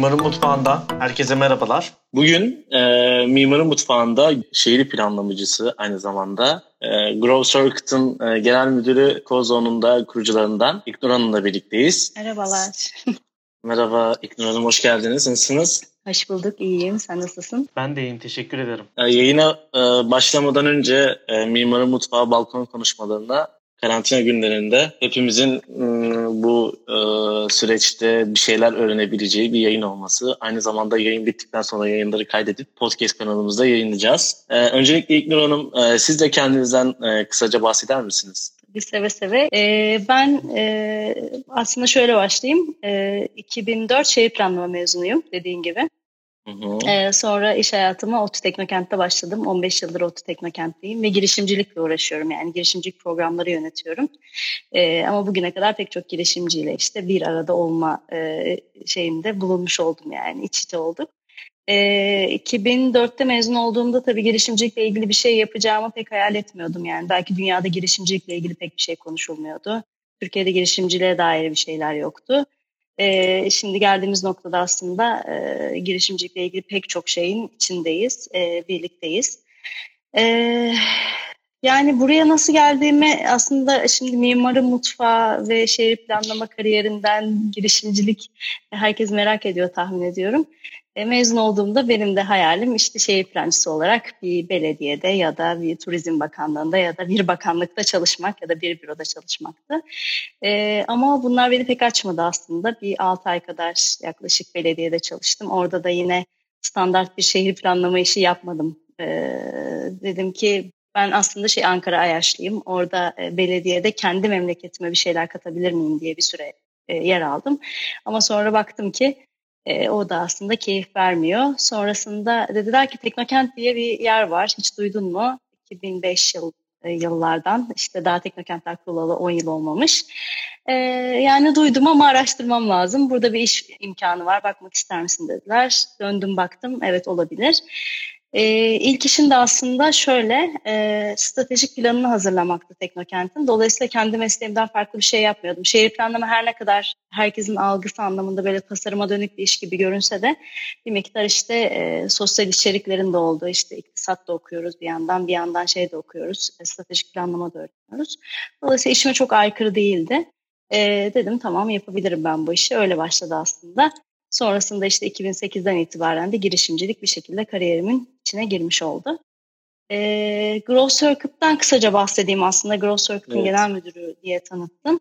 Mimarın Mutfağı'ndan herkese merhabalar. Bugün e, Mimarın Mutfağı'nda şehir planlamacısı aynı zamanda e, Grove Circuit'ın e, genel müdürü Kozon'un da kurucularından İknur Hanım'la birlikteyiz. Merhabalar. Merhaba İknur Hanım, hoş geldiniz. Nasılsınız? Hoş bulduk, iyiyim. Sen nasılsın? Ben de iyiyim, teşekkür ederim. E, yayına e, başlamadan önce e, Mimarın Mutfağı balkon konuşmalarında karantina günlerinde hepimizin ıı, bu ıı, süreçte bir şeyler öğrenebileceği bir yayın olması. Aynı zamanda yayın bittikten sonra yayınları kaydedip podcast kanalımızda yayınlayacağız. Ee, öncelikle İlknur Hanım e, siz de kendinizden e, kısaca bahseder misiniz? Seve seve. Ee, ben e, aslında şöyle başlayayım. 2004 şehir planlama mezunuyum dediğin gibi. Ee, sonra iş hayatıma ODTÜ Teknokent'te başladım. 15 yıldır ODTÜ Teknokent'teyim ve girişimcilikle uğraşıyorum. Yani girişimcilik programları yönetiyorum. Ee, ama bugüne kadar pek çok girişimciyle işte bir arada olma e, şeyinde bulunmuş oldum yani iç içe olduk. Ee, 2004'te mezun olduğumda tabii girişimcilikle ilgili bir şey yapacağımı pek hayal etmiyordum. Yani belki dünyada girişimcilikle ilgili pek bir şey konuşulmuyordu. Türkiye'de girişimciliğe dair bir şeyler yoktu. E, şimdi geldiğimiz noktada aslında e, girişimcilikle ilgili pek çok şeyin içindeyiz, e, birlikteyiz. E, yani buraya nasıl geldiğimi aslında şimdi mimarı mutfağı ve şehir planlama kariyerinden girişimcilik herkes merak ediyor tahmin ediyorum. E, mezun olduğumda benim de hayalim işte şehir plancısı olarak bir belediyede ya da bir turizm bakanlığında ya da bir bakanlıkta çalışmak ya da bir büroda çalışmaktı. E, ama bunlar beni pek açmadı aslında. Bir 6 ay kadar yaklaşık belediyede çalıştım. Orada da yine standart bir şehir planlama işi yapmadım. E, dedim ki ben aslında şey Ankara Ayaşlıyım. Orada e, belediyede kendi memleketime bir şeyler katabilir miyim diye bir süre e, yer aldım. Ama sonra baktım ki e, o da aslında keyif vermiyor. Sonrasında dediler ki Teknokent diye bir yer var. Hiç duydun mu? 2005 yıl e, yıllardan işte daha teknokentler kurulalı 10 yıl olmamış. E, yani duydum ama araştırmam lazım. Burada bir iş imkanı var bakmak ister misin dediler. Döndüm baktım evet olabilir. E, ilk işim de aslında şöyle, e, stratejik planını hazırlamaktı Teknokent'in. Dolayısıyla kendi mesleğimden farklı bir şey yapmıyordum. Şehir planlama her ne kadar herkesin algısı anlamında böyle tasarıma dönük bir iş gibi görünse de bir miktar işte e, sosyal içeriklerin de olduğu, işte iktisat da okuyoruz bir yandan, bir yandan şey de okuyoruz, e, stratejik planlama da öğreniyoruz. Dolayısıyla işime çok aykırı değildi. E, dedim tamam yapabilirim ben bu işi. Öyle başladı aslında. Sonrasında işte 2008'den itibaren de girişimcilik bir şekilde kariyerimin içine girmiş oldu. E, Growth Circuit'tan kısaca bahsedeyim aslında. Growth Circuit'in evet. genel müdürü diye tanıttım.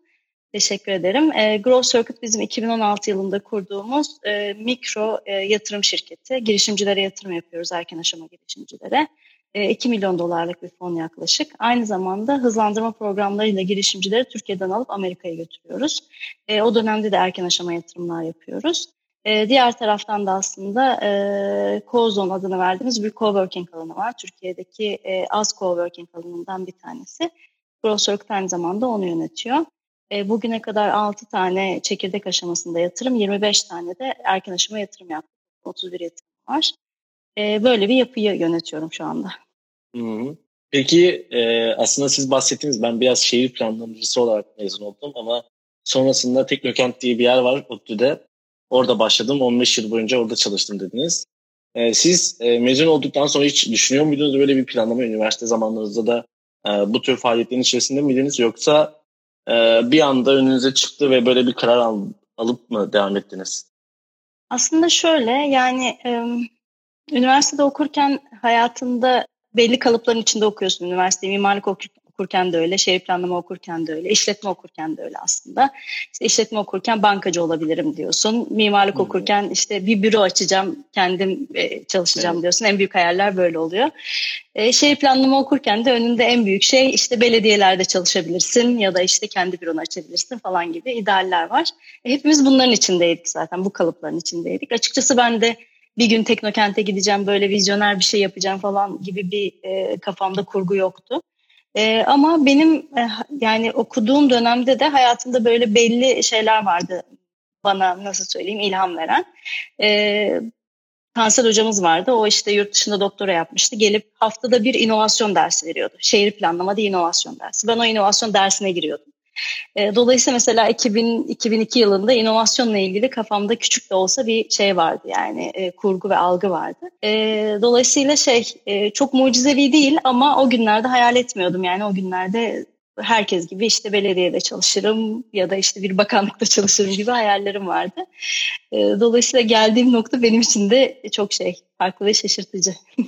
Teşekkür ederim. E, Growth Circuit bizim 2016 yılında kurduğumuz e, mikro e, yatırım şirketi. Girişimcilere yatırım yapıyoruz, erken aşama girişimcilere. E, 2 milyon dolarlık bir fon yaklaşık. Aynı zamanda hızlandırma programlarıyla girişimcileri Türkiye'den alıp Amerika'ya götürüyoruz. E, o dönemde de erken aşama yatırımlar yapıyoruz. E, diğer taraftan da aslında e, Kozone adını verdiğimiz bir coworking alanı var. Türkiye'deki e, az coworking alanından bir tanesi. Growth aynı zamanda onu yönetiyor. E, bugüne kadar 6 tane çekirdek aşamasında yatırım, 25 tane de erken aşama yatırım yaptık. 31 yatırım var. E, böyle bir yapıyı yönetiyorum şu anda. Hı hı. Peki e, aslında siz bahsettiğiniz ben biraz şehir planlamacısı olarak mezun oldum ama sonrasında Teknokent diye bir yer var ODTÜ'de. Orada başladım. 15 yıl boyunca orada çalıştım dediniz. E, siz e, mezun olduktan sonra hiç düşünüyor muydunuz böyle bir planlama üniversite zamanlarınızda da e, bu tür faaliyetlerin içerisinde miydiniz yoksa e, bir anda önünüze çıktı ve böyle bir karar al, alıp mı devam ettiniz? Aslında şöyle yani e, üniversitede okurken hayatında belli kalıpların içinde okuyorsun. Üniversite mimarlık okurken de öyle, şehir planlama okurken de öyle, işletme okurken de öyle aslında. İşte işletme okurken bankacı olabilirim diyorsun. Mimarlık hmm. okurken işte bir büro açacağım, kendim e, çalışacağım evet. diyorsun. En büyük hayaller böyle oluyor. E, şehir planlama okurken de önünde en büyük şey işte belediyelerde çalışabilirsin ya da işte kendi büronu açabilirsin falan gibi idealler var. E, hepimiz bunların içindeydik zaten, bu kalıpların içindeydik. Açıkçası ben de bir gün Teknokent'e gideceğim böyle vizyoner bir şey yapacağım falan gibi bir e, kafamda kurgu yoktu. E, ama benim e, yani okuduğum dönemde de hayatımda böyle belli şeyler vardı bana nasıl söyleyeyim ilham veren. E, Tansel hocamız vardı. O işte yurt dışında doktora yapmıştı. Gelip haftada bir inovasyon dersi veriyordu. Şehir planlama değil inovasyon dersi. Ben o inovasyon dersine giriyordum. E, dolayısıyla mesela 2000, 2002 yılında inovasyonla ilgili kafamda küçük de olsa bir şey vardı yani e, kurgu ve algı vardı. E, dolayısıyla şey e, çok mucizevi değil ama o günlerde hayal etmiyordum yani o günlerde herkes gibi işte belediyede çalışırım ya da işte bir bakanlıkta çalışırım gibi hayallerim vardı. E, dolayısıyla geldiğim nokta benim için de çok şey farklı ve şaşırtıcı.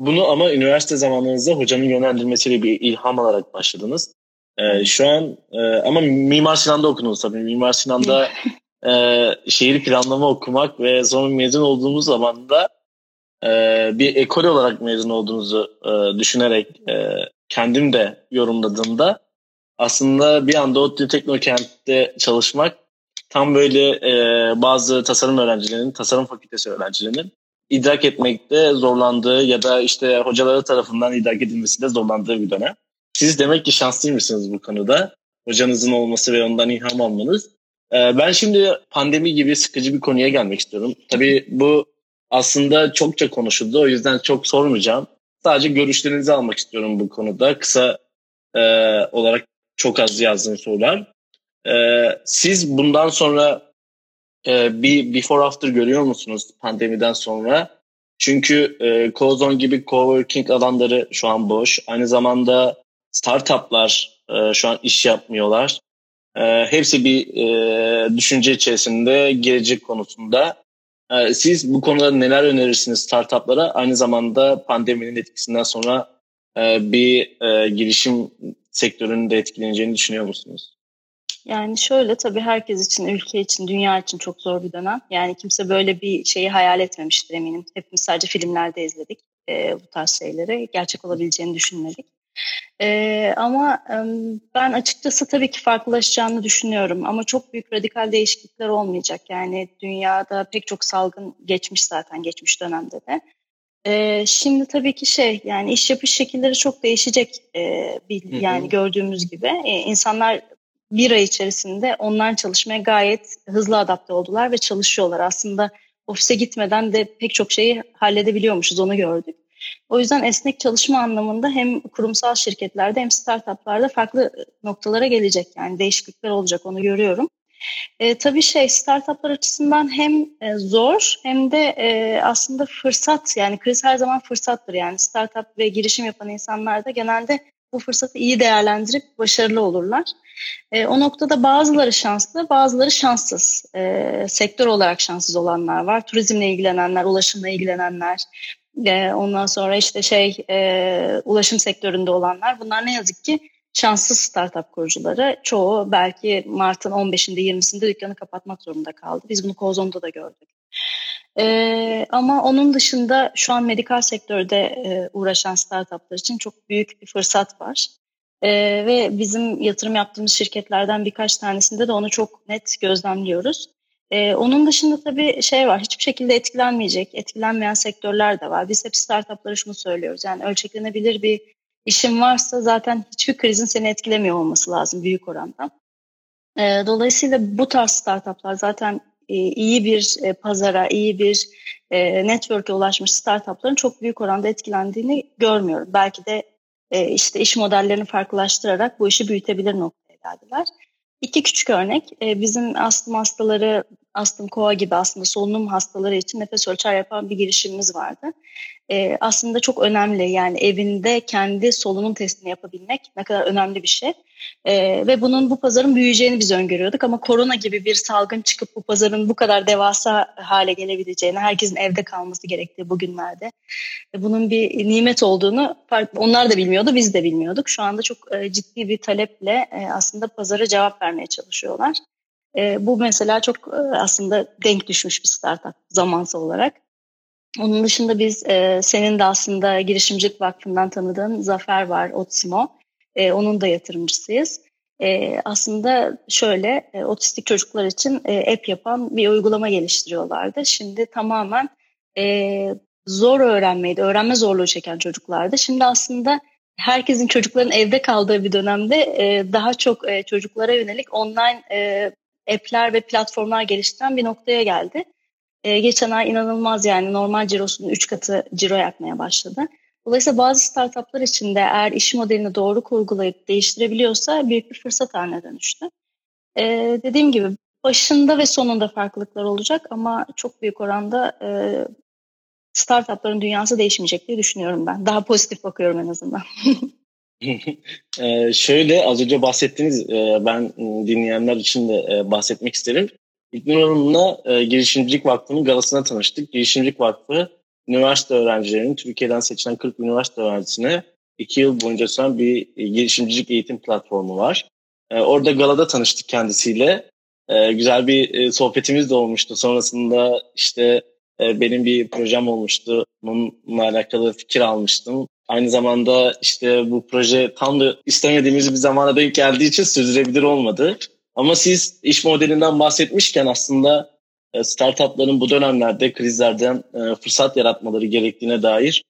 Bunu ama üniversite zamanınızda hocanın yönlendirmesiyle bir ilham alarak başladınız. Ee, şu an e, ama Mimar Sinan'da okudunuz tabii. Mimar Sinan'da e, şehir planlama okumak ve sonra mezun olduğumuz zaman da e, bir ekol olarak mezun olduğunuzu e, düşünerek e, kendim de yorumladığımda aslında bir anda ODTÜ Teknokent'te çalışmak tam böyle e, bazı tasarım öğrencilerinin, tasarım fakültesi öğrencilerinin idrak etmekte zorlandığı ya da işte hocaları tarafından idrak edilmesinde zorlandığı bir dönem. Siz demek ki şanslıymışsınız bu konuda. Hocanızın olması ve ondan ilham almanız. Ee, ben şimdi pandemi gibi sıkıcı bir konuya gelmek istiyorum. Tabii bu aslında çokça konuşuldu. O yüzden çok sormayacağım. Sadece görüşlerinizi almak istiyorum bu konuda. Kısa e, olarak çok az yazdığım sorular. E, siz bundan sonra e, bir before after görüyor musunuz pandemiden sonra? Çünkü e, Cozone gibi coworking alanları şu an boş. Aynı zamanda startuplar e, şu an iş yapmıyorlar. E, hepsi bir e, düşünce içerisinde gelecek konusunda. E, siz bu konuda neler önerirsiniz startuplara? Aynı zamanda pandeminin etkisinden sonra e, bir e, girişim sektörünün de etkileneceğini düşünüyor musunuz? Yani şöyle tabii herkes için, ülke için, dünya için çok zor bir dönem. Yani kimse böyle bir şeyi hayal etmemiştir eminim. Hepimiz sadece filmlerde izledik e, bu tarz şeyleri. Gerçek olabileceğini düşünmedik. E, ama ben açıkçası tabii ki farklılaşacağını düşünüyorum. Ama çok büyük radikal değişiklikler olmayacak. Yani dünyada pek çok salgın geçmiş zaten geçmiş dönemde de. E, şimdi tabii ki şey yani iş yapış şekilleri çok değişecek. E, bir, yani gördüğümüz gibi. E, insanlar bir ay içerisinde online çalışmaya gayet hızlı adapte oldular ve çalışıyorlar. Aslında ofise gitmeden de pek çok şeyi halledebiliyormuşuz onu gördük. O yüzden esnek çalışma anlamında hem kurumsal şirketlerde hem startuplarda farklı noktalara gelecek. Yani değişiklikler olacak onu görüyorum. E, tabii şey startuplar açısından hem e, zor hem de e, aslında fırsat yani kriz her zaman fırsattır yani startup ve girişim yapan insanlar da genelde bu fırsatı iyi değerlendirip başarılı olurlar. E, o noktada bazıları şanslı, bazıları şanssız. E, sektör olarak şanssız olanlar var. Turizmle ilgilenenler, ulaşımla ilgilenenler, e, ondan sonra işte şey e, ulaşım sektöründe olanlar. Bunlar ne yazık ki şanssız startup kurucuları. Çoğu belki Mart'ın 15'inde 20'sinde dükkanı kapatmak zorunda kaldı. Biz bunu Kozon'da da gördük. Ee, ama onun dışında şu an medikal sektörde e, uğraşan startuplar için çok büyük bir fırsat var. Ee, ve bizim yatırım yaptığımız şirketlerden birkaç tanesinde de onu çok net gözlemliyoruz. Ee, onun dışında tabii şey var, hiçbir şekilde etkilenmeyecek, etkilenmeyen sektörler de var. Biz hep startuplara şunu söylüyoruz, yani ölçeklenebilir bir işin varsa zaten hiçbir krizin seni etkilemiyor olması lazım büyük oranda. Ee, dolayısıyla bu tarz startuplar zaten e, iyi bir e, pazara, iyi bir e, network'e ulaşmış startupların çok büyük oranda etkilendiğini görmüyorum. Belki de işte iş modellerini farklılaştırarak bu işi büyütebilir noktaya geldiler. İki küçük örnek. Bizim astım hastaları, astım koa gibi aslında solunum hastaları için nefes ölçer yapan bir girişimimiz vardı e, aslında çok önemli. Yani evinde kendi solunum testini yapabilmek ne kadar önemli bir şey. E, ve bunun bu pazarın büyüyeceğini biz öngörüyorduk ama korona gibi bir salgın çıkıp bu pazarın bu kadar devasa hale gelebileceğini, herkesin evde kalması gerektiği bugünlerde e, bunun bir nimet olduğunu onlar da bilmiyordu, biz de bilmiyorduk. Şu anda çok e, ciddi bir taleple e, aslında pazara cevap vermeye çalışıyorlar. E, bu mesela çok e, aslında denk düşmüş bir startup zamansal olarak. Onun dışında biz e, senin de aslında girişimcilik vakfından tanıdığın Zafer var, Otsimo. E, onun da yatırımcısıyız. E, aslında şöyle e, otistik çocuklar için e, app yapan bir uygulama geliştiriyorlardı. Şimdi tamamen e, zor öğrenmeydi, öğrenme zorluğu çeken çocuklardı. Şimdi aslında herkesin çocukların evde kaldığı bir dönemde e, daha çok e, çocuklara yönelik online e, app'ler ve platformlar geliştiren bir noktaya geldi. E, geçen ay inanılmaz yani normal cirosunun 3 katı ciro yapmaya başladı. Dolayısıyla bazı startuplar için de eğer iş modelini doğru kurgulayıp değiştirebiliyorsa büyük bir fırsat haline dönüştü. e, dediğim gibi başında ve sonunda farklılıklar olacak ama çok büyük oranda e, startupların dünyası değişmeyecek diye düşünüyorum ben. Daha pozitif bakıyorum en azından. ee, şöyle az önce bahsettiniz e, ben dinleyenler için de e, bahsetmek isterim. İlknur Hanım'la e, Girişimcilik Vakfı'nın galasına tanıştık. Girişimcilik Vakfı üniversite öğrencilerinin Türkiye'den seçilen 40 üniversite öğrencisine iki yıl boyunca süren bir e, girişimcilik eğitim platformu var. E, orada galada tanıştık kendisiyle. E, güzel bir sohbetimiz de olmuştu. Sonrasında işte benim bir projem olmuştu. Bununla alakalı fikir almıştım. Aynı zamanda işte bu proje tam da istemediğimiz bir zamana denk geldiği için sürdürülebilir olmadı. Ama siz iş modelinden bahsetmişken aslında startupların bu dönemlerde krizlerden e, fırsat yaratmaları gerektiğine dair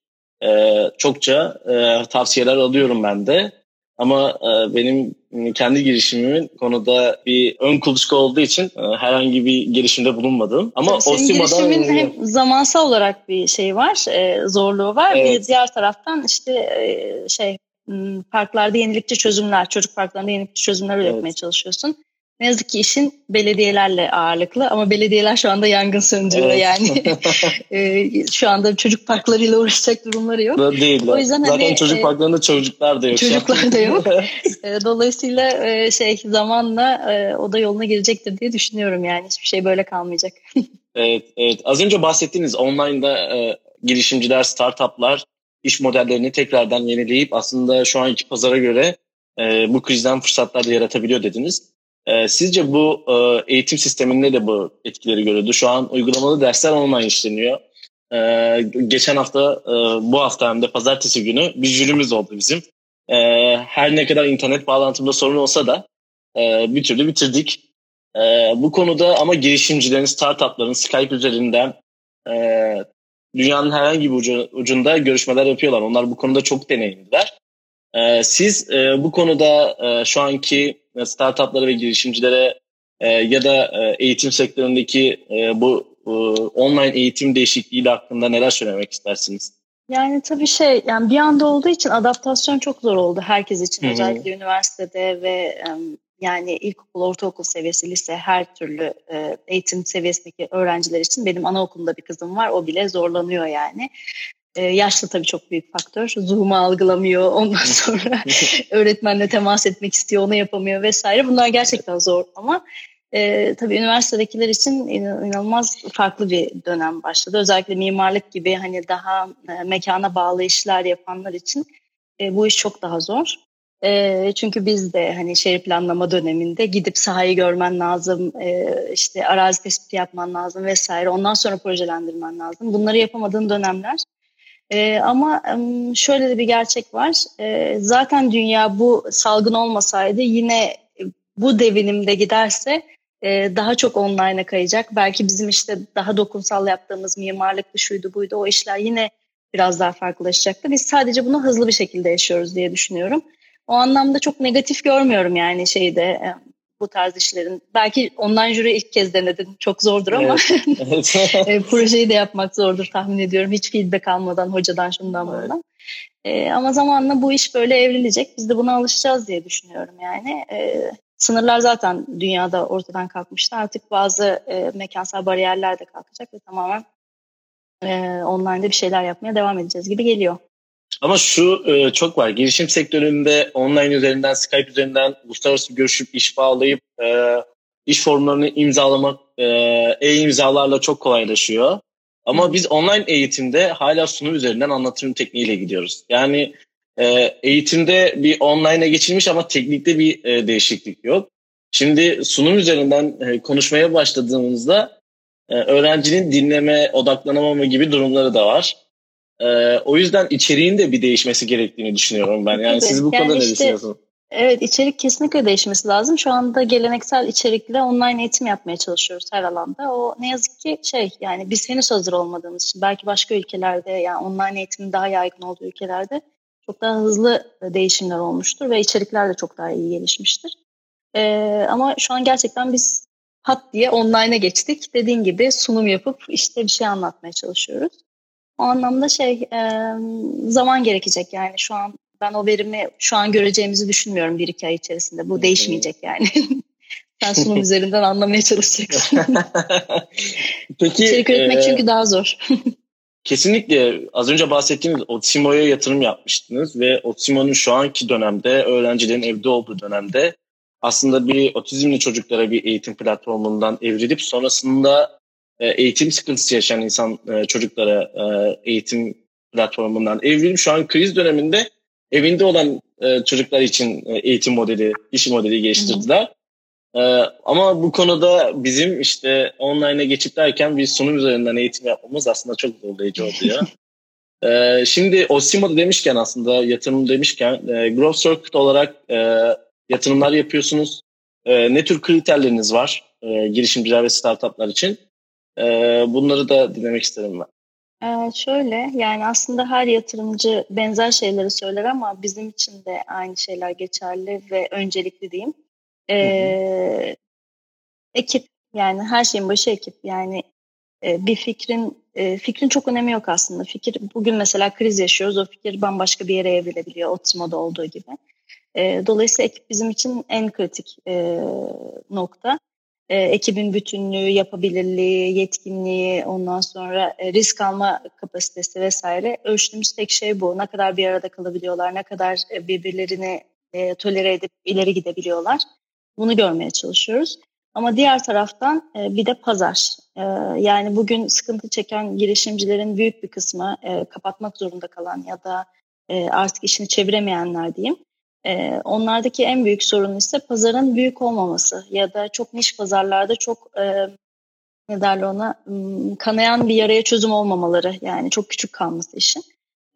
e, çokça tavsiyeler alıyorum ben de. Ama benim kendi girişimimin konuda bir ön kuluçka olduğu için herhangi bir girişimde bulunmadım. Ama Senin Osima'dan... girişimin hem zamansal olarak bir şey var, zorluğu var. Evet. Bir diğer taraftan işte şey parklarda yenilikçi çözümler, çocuk parklarında yenilikçi çözümler üretmeye evet. çalışıyorsun. Ne yazık ki işin belediyelerle ağırlıklı ama belediyeler şu anda yangın söndürüyor evet. yani. e, şu anda çocuk parklarıyla uğraşacak durumları yok. Değil. O yüzden Zaten hani, çocuk e, parklarında çocuklar da yok. Çocuklar da yok. e, dolayısıyla e, şey zamanla e, o da yoluna girecektir diye düşünüyorum yani. Hiçbir şey böyle kalmayacak. evet, evet. Az önce bahsettiğiniz online'da e, girişimciler, startuplar iş modellerini tekrardan yenileyip aslında şu anki pazara göre e, bu krizden fırsatlar da yaratabiliyor dediniz. E, sizce bu e, eğitim sisteminde de bu etkileri görüyordu? Şu an uygulamalı dersler online işleniyor. E, geçen hafta, e, bu hafta hem de pazartesi günü bir jürimiz oldu bizim. E, her ne kadar internet bağlantımda sorun olsa da e, bir türlü bitirdik. Bu konuda ama girişimcilerin, startupların Skype üzerinden dünyanın herhangi bir ucunda görüşmeler yapıyorlar. Onlar bu konuda çok deneyimliler. Siz bu konuda şu anki startuplara ve girişimcilere e, ya da e, eğitim sektöründeki e, bu e, online eğitim değişikliği hakkında neler söylemek istersiniz? Yani tabii şey yani bir anda olduğu için adaptasyon çok zor oldu herkes için Hı-hı. özellikle üniversitede ve yani ilkokul, ortaokul seviyesi, lise her türlü eğitim seviyesindeki öğrenciler için benim anaokulunda bir kızım var o bile zorlanıyor yani. Ee, yaşlı tabii çok büyük faktör. Zoom'u algılamıyor. Ondan sonra öğretmenle temas etmek istiyor, onu yapamıyor vesaire. Bunlar gerçekten zor ama e, tabii üniversitedekiler için inanılmaz farklı bir dönem başladı. Özellikle mimarlık gibi hani daha e, mekana bağlı işler yapanlar için e, bu iş çok daha zor. E, çünkü biz de hani şehir planlama döneminde gidip sahayı görmen lazım, e, işte arazi tespiti yapman lazım vesaire. Ondan sonra projelendirmen lazım. Bunları yapamadığın dönemler e, ama şöyle de bir gerçek var. E, zaten dünya bu salgın olmasaydı yine bu devinimde giderse e, daha çok online'a kayacak. Belki bizim işte daha dokunsal yaptığımız mimarlık şuydu buydu o işler yine biraz daha farklılaşacaktı. Biz sadece bunu hızlı bir şekilde yaşıyoruz diye düşünüyorum. O anlamda çok negatif görmüyorum yani şeyde bu tarz işlerin. Belki online jüri ilk kez denedin. Çok zordur ama evet. E, projeyi de yapmak zordur tahmin ediyorum. Hiç feedback almadan hocadan şundan evet. bundan. E, ama zamanla bu iş böyle evrilecek. Biz de buna alışacağız diye düşünüyorum yani. E, sınırlar zaten dünyada ortadan kalkmıştı. Artık bazı e, mekansal bariyerler de kalkacak ve tamamen e, online'da bir şeyler yapmaya devam edeceğiz gibi geliyor. Ama şu e, çok var. Girişim sektöründe online üzerinden, Skype üzerinden uluslararası görüşüp iş bağlayıp e, iş formlarını imzalamak e, e-imzalarla çok kolaylaşıyor. Ama biz online eğitimde hala sunum üzerinden anlatım tekniğiyle gidiyoruz. Yani e, eğitimde bir online'a geçilmiş ama teknikte bir e, değişiklik yok. Şimdi sunum üzerinden e, konuşmaya başladığımızda e, öğrencinin dinleme, odaklanamama gibi durumları da var. Ee, o yüzden içeriğin de bir değişmesi gerektiğini düşünüyorum ben. Yani siz bu yani konuda işte, ne düşünüyorsunuz? Evet içerik kesinlikle değişmesi lazım. Şu anda geleneksel içerikle online eğitim yapmaya çalışıyoruz her alanda. O ne yazık ki şey yani biz henüz hazır olmadığımız için belki başka ülkelerde yani online eğitimin daha yaygın olduğu ülkelerde çok daha hızlı değişimler olmuştur ve içerikler de çok daha iyi gelişmiştir. Ee, ama şu an gerçekten biz pat diye online'a geçtik. Dediğin gibi sunum yapıp işte bir şey anlatmaya çalışıyoruz. O anlamda şey e, zaman gerekecek yani şu an ben o verimi şu an göreceğimizi düşünmüyorum bir iki ay içerisinde. Bu değişmeyecek yani. Sen sunum üzerinden anlamaya çalışacaksın. Peki. İçerik üretmek e, çünkü daha zor. kesinlikle az önce bahsettiğiniz Otsimo'ya yatırım yapmıştınız ve Otsimo'nun şu anki dönemde öğrencilerin evde olduğu dönemde aslında bir otizmli çocuklara bir eğitim platformundan evrilip sonrasında eğitim sıkıntısı yaşayan insan e, çocuklara e, eğitim platformundan evrilip şu an kriz döneminde evinde olan çocuklar için eğitim modeli, iş modeli geliştirdiler. Hı hı. Ama bu konuda bizim işte online'a geçip derken bir sunum üzerinden eğitim yapmamız aslında çok zorlayıcı oluyor. Şimdi Osimo'da demişken aslında yatırım demişken Growth Circuit olarak yatırımlar yapıyorsunuz. Ne tür kriterleriniz var girişimciler ve startuplar için? Bunları da dinlemek isterim ben. Ee, şöyle yani aslında her yatırımcı benzer şeyleri söyler ama bizim için de aynı şeyler geçerli ve öncelikli diyeyim. Ee, ekip yani her şeyin başı ekip yani e, bir fikrin e, fikrin çok önemi yok aslında. Fikir bugün mesela kriz yaşıyoruz o fikir bambaşka bir yere evrilebiliyor Otsimo'da olduğu gibi. E, dolayısıyla ekip bizim için en kritik e, nokta e, ekibin bütünlüğü, yapabilirliği, yetkinliği, ondan sonra e, risk alma kapasitesi vesaire ölçtüğümüz tek şey bu. Ne kadar bir arada kalabiliyorlar, ne kadar e, birbirlerini e, tolere edip ileri gidebiliyorlar. Bunu görmeye çalışıyoruz. Ama diğer taraftan e, bir de pazar. E, yani bugün sıkıntı çeken girişimcilerin büyük bir kısmı e, kapatmak zorunda kalan ya da e, artık işini çeviremeyenler diyeyim e, onlardaki en büyük sorun ise pazarın büyük olmaması ya da çok niş pazarlarda çok e, ne derler ona kanayan bir yaraya çözüm olmamaları yani çok küçük kalması işin.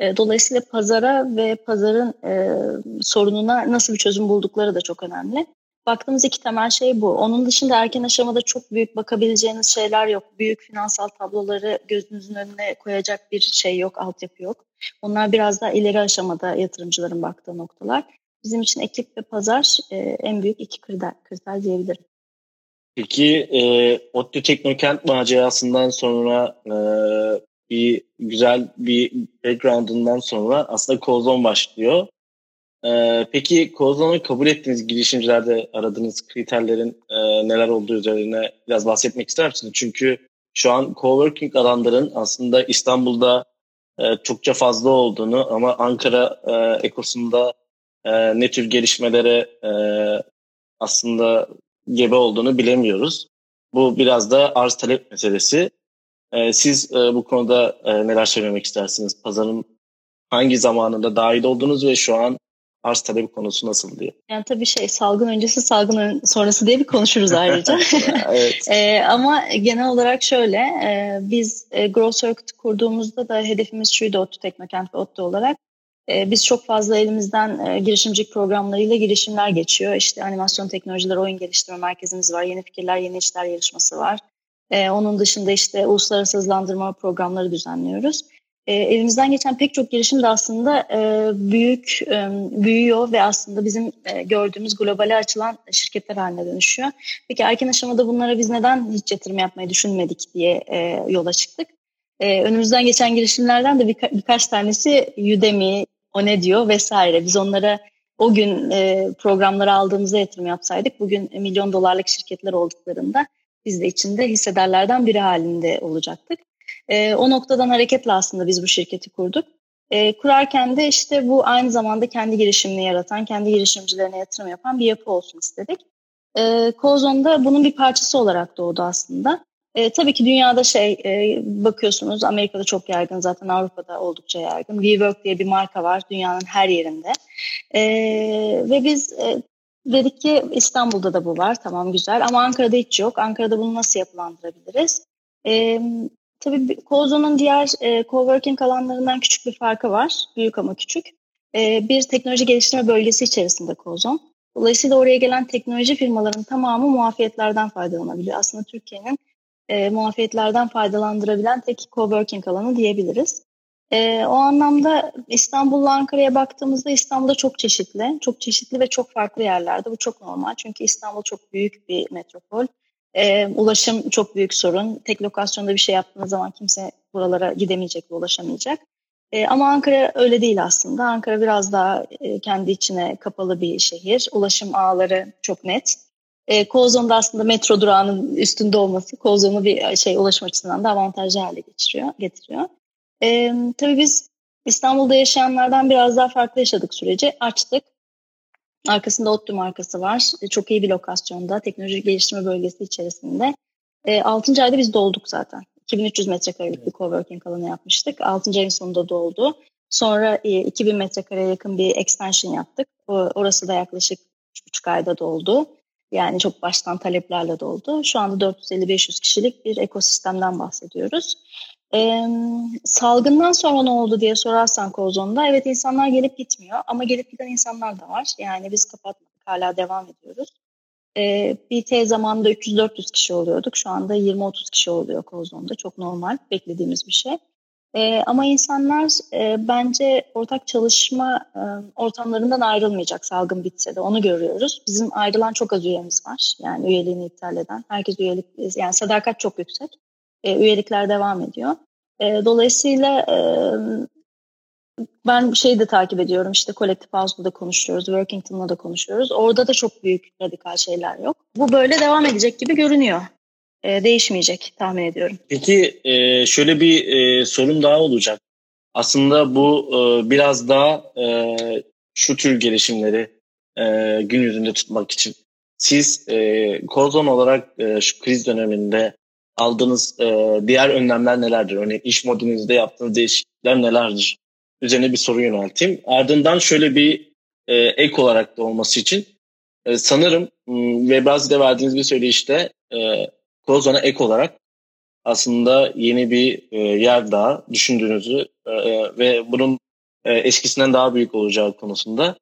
E, dolayısıyla pazara ve pazarın e, sorununa nasıl bir çözüm buldukları da çok önemli. Baktığımız iki temel şey bu. Onun dışında erken aşamada çok büyük bakabileceğiniz şeyler yok. Büyük finansal tabloları gözünüzün önüne koyacak bir şey yok, altyapı yok. Onlar biraz daha ileri aşamada yatırımcıların baktığı noktalar bizim için ekip ve pazar e, en büyük iki kriter, kriter diyebilirim. Peki e, ODTÜ Teknokent macerasından sonra e, bir güzel bir background'ından sonra aslında Kozon başlıyor. E, peki Kozon'u kabul ettiğiniz girişimcilerde aradığınız kriterlerin e, neler olduğu üzerine biraz bahsetmek ister misiniz? Çünkü şu an coworking alanların aslında İstanbul'da e, çokça fazla olduğunu ama Ankara e, ekosunda e, ne tür gelişmelere e, aslında gebe olduğunu bilemiyoruz. Bu biraz da arz talep meselesi. E, siz e, bu konuda e, neler söylemek istersiniz? Pazarın hangi zamanında dahil oldunuz ve şu an arz talep konusu nasıl diye. Yani tabii şey salgın öncesi salgın sonrası diye bir konuşuruz ayrıca. evet. e, ama genel olarak şöyle e, biz e, Grow Circuit kurduğumuzda da hedefimiz şuydu ODTÜ Teknokent ve ODTÜ olarak biz çok fazla elimizden e, girişimcilik programlarıyla girişimler geçiyor. İşte animasyon teknolojileri, oyun geliştirme merkezimiz var. Yeni fikirler, yeni işler yarışması var. Ee, onun dışında işte uluslararası hızlandırma programları düzenliyoruz. Ee, elimizden geçen pek çok girişim de aslında e, büyük e, büyüyor ve aslında bizim gördüğümüz globale açılan şirketler haline dönüşüyor. Peki erken aşamada bunlara biz neden hiç yatırım yapmayı düşünmedik diye yola çıktık. önümüzden geçen girişimlerden de birka- birkaç tanesi Udemy, o ne diyor vesaire. Biz onlara o gün e, programları aldığımızda yatırım yapsaydık bugün milyon dolarlık şirketler olduklarında biz de içinde hissederlerden biri halinde olacaktık. E, o noktadan hareketle aslında biz bu şirketi kurduk. E, kurarken de işte bu aynı zamanda kendi girişimini yaratan, kendi girişimcilerine yatırım yapan bir yapı olsun istedik. E, Kozon'da bunun bir parçası olarak doğdu aslında. E, tabii ki dünyada şey e, bakıyorsunuz Amerika'da çok yaygın zaten Avrupa'da oldukça yaygın. WeWork diye bir marka var dünyanın her yerinde. E, ve biz e, dedik ki İstanbul'da da bu var tamam güzel ama Ankara'da hiç yok. Ankara'da bunu nasıl yapılandırabiliriz? E, tabii Kozon'un diğer e, coworking alanlarından küçük bir farkı var. Büyük ama küçük. E, bir teknoloji geliştirme bölgesi içerisinde Kozon. Dolayısıyla oraya gelen teknoloji firmalarının tamamı muafiyetlerden faydalanabiliyor. Aslında Türkiye'nin e, muafiyetlerden faydalandırabilen tek coworking alanı diyebiliriz. E, o anlamda İstanbul'la Ankara'ya baktığımızda İstanbul'da çok çeşitli, çok çeşitli ve çok farklı yerlerde. Bu çok normal çünkü İstanbul çok büyük bir metropol. E, ulaşım çok büyük sorun. Tek lokasyonda bir şey yaptığınız zaman kimse buralara gidemeyecek ve ulaşamayacak. E, ama Ankara öyle değil aslında. Ankara biraz daha e, kendi içine kapalı bir şehir. Ulaşım ağları çok net. E, Kozon'da aslında metro durağının üstünde olması Kozon'u bir şey ulaşım açısından da avantajlı hale getiriyor. getiriyor. E, tabii biz İstanbul'da yaşayanlardan biraz daha farklı yaşadık süreci. Açtık. Arkasında ODTÜ markası var. E, çok iyi bir lokasyonda. Teknoloji geliştirme bölgesi içerisinde. E, 6. ayda biz dolduk zaten. 2300 metrekarelik bir coworking alanı yapmıştık. 6. ayın sonunda doldu. Sonra e, 2000 metrekareye yakın bir extension yaptık. O, orası da yaklaşık 3,5 ayda doldu. Yani çok baştan taleplerle doldu. Şu anda 450-500 kişilik bir ekosistemden bahsediyoruz. Ee, salgından sonra ne oldu diye sorarsan Kozon'da evet insanlar gelip gitmiyor ama gelip giden insanlar da var. Yani biz kapatmadık hala devam ediyoruz. Ee, BT zamanında 300-400 kişi oluyorduk. Şu anda 20-30 kişi oluyor Kozon'da. Çok normal beklediğimiz bir şey. Ee, ama insanlar e, bence ortak çalışma e, ortamlarından ayrılmayacak salgın bitse de onu görüyoruz. Bizim ayrılan çok az üyemiz var. Yani üyeliğini iptal eden. Herkes üyelik, yani sadakat çok yüksek. E, üyelikler devam ediyor. E, dolayısıyla e, ben şey de takip ediyorum işte Collective House'da da konuşuyoruz, Workington'la da konuşuyoruz. Orada da çok büyük radikal şeyler yok. Bu böyle devam edecek gibi görünüyor. E, değişmeyecek tahmin ediyorum. Peki e, şöyle bir e, sorun daha olacak. Aslında bu e, biraz daha e, şu tür gelişimleri e, gün yüzünde tutmak için siz e, Kozon olarak e, şu kriz döneminde aldığınız e, diğer önlemler nelerdir? Örneğin iş modelinizde yaptığınız değişiklikler nelerdir? Üzerine bir soru yönelteyim. Ardından şöyle bir e, ek olarak da olması için e, sanırım ve bazı verdiğiniz bir söyleyişte e, Kozon'a ek olarak aslında yeni bir e, yer daha düşündüğünüzü e, e ve bunun e, eskisinden daha büyük olacağı konusunda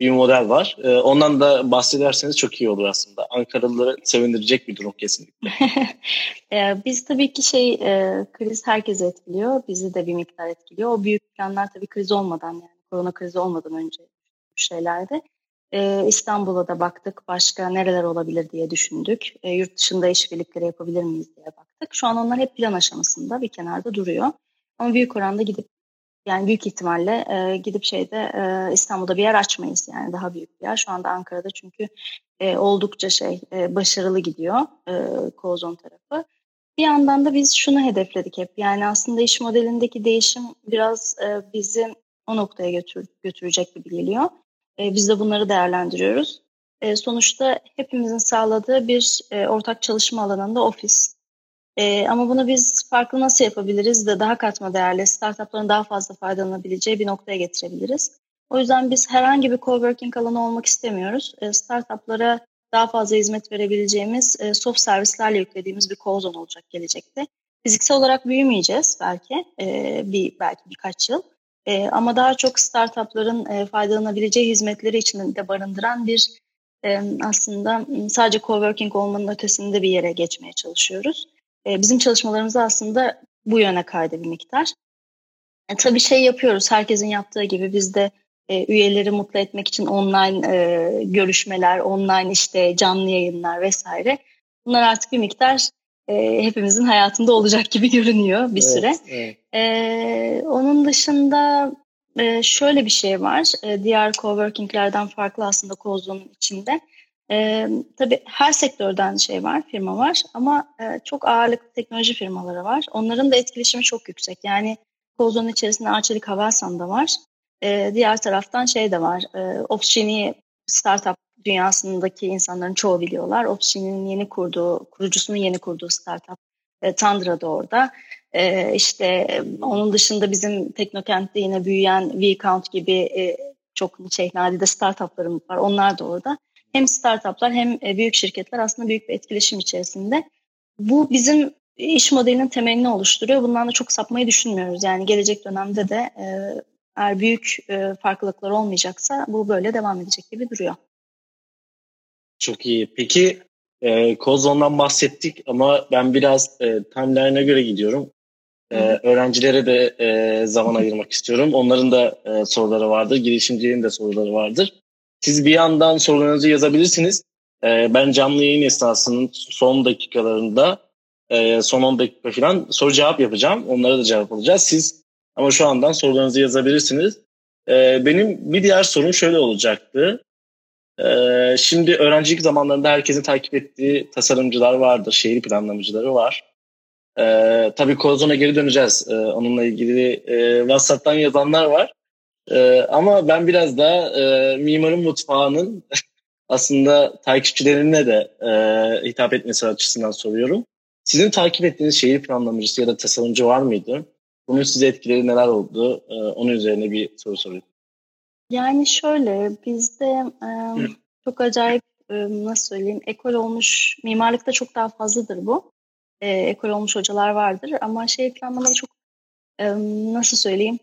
bir model var. E, ondan da bahsederseniz çok iyi olur aslında. Ankaralıları sevindirecek bir durum kesinlikle. e, biz tabii ki şey e, kriz herkesi etkiliyor. Bizi de bir miktar etkiliyor. O büyük planlar tabii kriz olmadan yani korona krizi olmadan önce şeylerde. E, İstanbul'a da baktık. Başka nereler olabilir diye düşündük. E, yurt dışında işbirlikleri yapabilir miyiz diye baktık. Şu an onlar hep plan aşamasında bir kenarda duruyor. Ama büyük oranda gidip yani büyük ihtimalle e, gidip şeyde e, İstanbul'da bir yer açmayız yani daha büyük bir yer. Şu anda Ankara'da çünkü e, oldukça şey e, başarılı gidiyor e, Kozon tarafı. Bir yandan da biz şunu hedefledik hep. Yani aslında iş modelindeki değişim biraz e, bizi o noktaya götür, götürecek gibi geliyor. E, biz de bunları değerlendiriyoruz. E, sonuçta hepimizin sağladığı bir e, ortak çalışma alanında ofis. E, ama bunu biz farklı nasıl yapabiliriz de daha katma değerli, startupların daha fazla faydalanabileceği bir noktaya getirebiliriz. O yüzden biz herhangi bir coworking alanı olmak istemiyoruz. E, startuplara daha fazla hizmet verebileceğimiz e, soft servislerle yüklediğimiz bir kozon olacak gelecekte. Fiziksel olarak büyümeyeceğiz belki, e, bir belki birkaç yıl. E, ama daha çok startupların e, faydalanabileceği hizmetleri içinde barındıran bir e, aslında sadece coworking olmanın ötesinde bir yere geçmeye çalışıyoruz. E, bizim çalışmalarımız aslında bu yöne kaydı bir miktar. E, tabii şey yapıyoruz, herkesin yaptığı gibi biz de e, üyeleri mutlu etmek için online e, görüşmeler, online işte canlı yayınlar vesaire. Bunlar artık bir miktar e, hepimizin hayatında olacak gibi görünüyor bir evet, süre. Evet. E, onun dışında e, şöyle bir şey var. E, diğer coworkinglerden farklı aslında Kozlu'nun içinde. E, tabii her sektörden şey var, firma var ama e, çok ağırlıklı teknoloji firmaları var. Onların da etkileşimi çok yüksek. Yani Kozlu'nun içerisinde Arçelik Havelsan da var. E, diğer taraftan şey de var. E, Opsgenie startup dünyasındaki insanların çoğu biliyorlar. Opsgenie'nin yeni kurduğu, kurucusunun yeni kurduğu startup e, Tandra da orada. E, işte onun dışında bizim Teknokent'te yine büyüyen VCount gibi e, çok nadide startuplarımız var. Onlar da orada. Hem startuplar hem e, büyük şirketler aslında büyük bir etkileşim içerisinde. Bu bizim iş modelinin temelini oluşturuyor. Bundan da çok sapmayı düşünmüyoruz. Yani gelecek dönemde de e, eğer büyük e, farklılıklar olmayacaksa bu böyle devam edecek gibi duruyor. Çok iyi. Peki e, Kozon'dan bahsettik ama ben biraz e, timeline'a göre gidiyorum. E, öğrencilere de e, zaman ayırmak istiyorum. Onların da e, soruları vardır. Girişimcilerin de soruları vardır. Siz bir yandan sorularınızı yazabilirsiniz. E, ben canlı yayın esnasının son dakikalarında e, son 10 dakika falan soru cevap yapacağım. Onlara da cevap alacağız. Siz ama şu andan sorularınızı yazabilirsiniz. E, benim bir diğer sorum şöyle olacaktı. Ee, şimdi öğrencilik zamanlarında herkesin takip ettiği tasarımcılar vardır, şehir planlamacıları var. Ee, tabii Kozon'a geri döneceğiz. Ee, onunla ilgili e, WhatsApp'tan yazanlar var. Ee, ama ben biraz da e, mimarın mutfağının aslında takipçilerine de e, hitap etmesi açısından soruyorum. Sizin takip ettiğiniz şehir planlamacısı ya da tasarımcı var mıydı? Bunun size etkileri neler oldu? E, onun üzerine bir soru soruyorum. Yani şöyle bizde e, çok acayip e, nasıl söyleyeyim ekol olmuş mimarlıkta çok daha fazladır bu. E, ekol olmuş hocalar vardır ama şehir planlamada çok e, nasıl söyleyeyim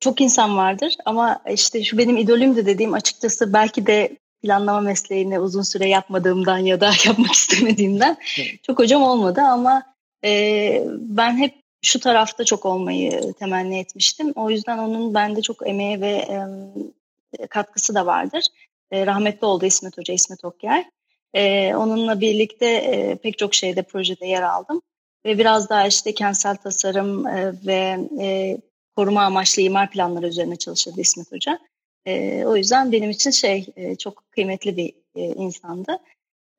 çok insan vardır ama işte şu benim idolümdü dediğim açıkçası belki de planlama mesleğini uzun süre yapmadığımdan ya da yapmak istemediğimden çok hocam olmadı ama e, ben hep şu tarafta çok olmayı temenni etmiştim. O yüzden onun bende çok emeği ve e, katkısı da vardır. E, rahmetli oldu İsmet Hoca, İsmet Okyay. E, onunla birlikte e, pek çok şeyde projede yer aldım. Ve biraz daha işte kentsel tasarım e, ve e, koruma amaçlı imar planları üzerine çalışırdı İsmet Hoca. E, o yüzden benim için şey e, çok kıymetli bir e, insandı.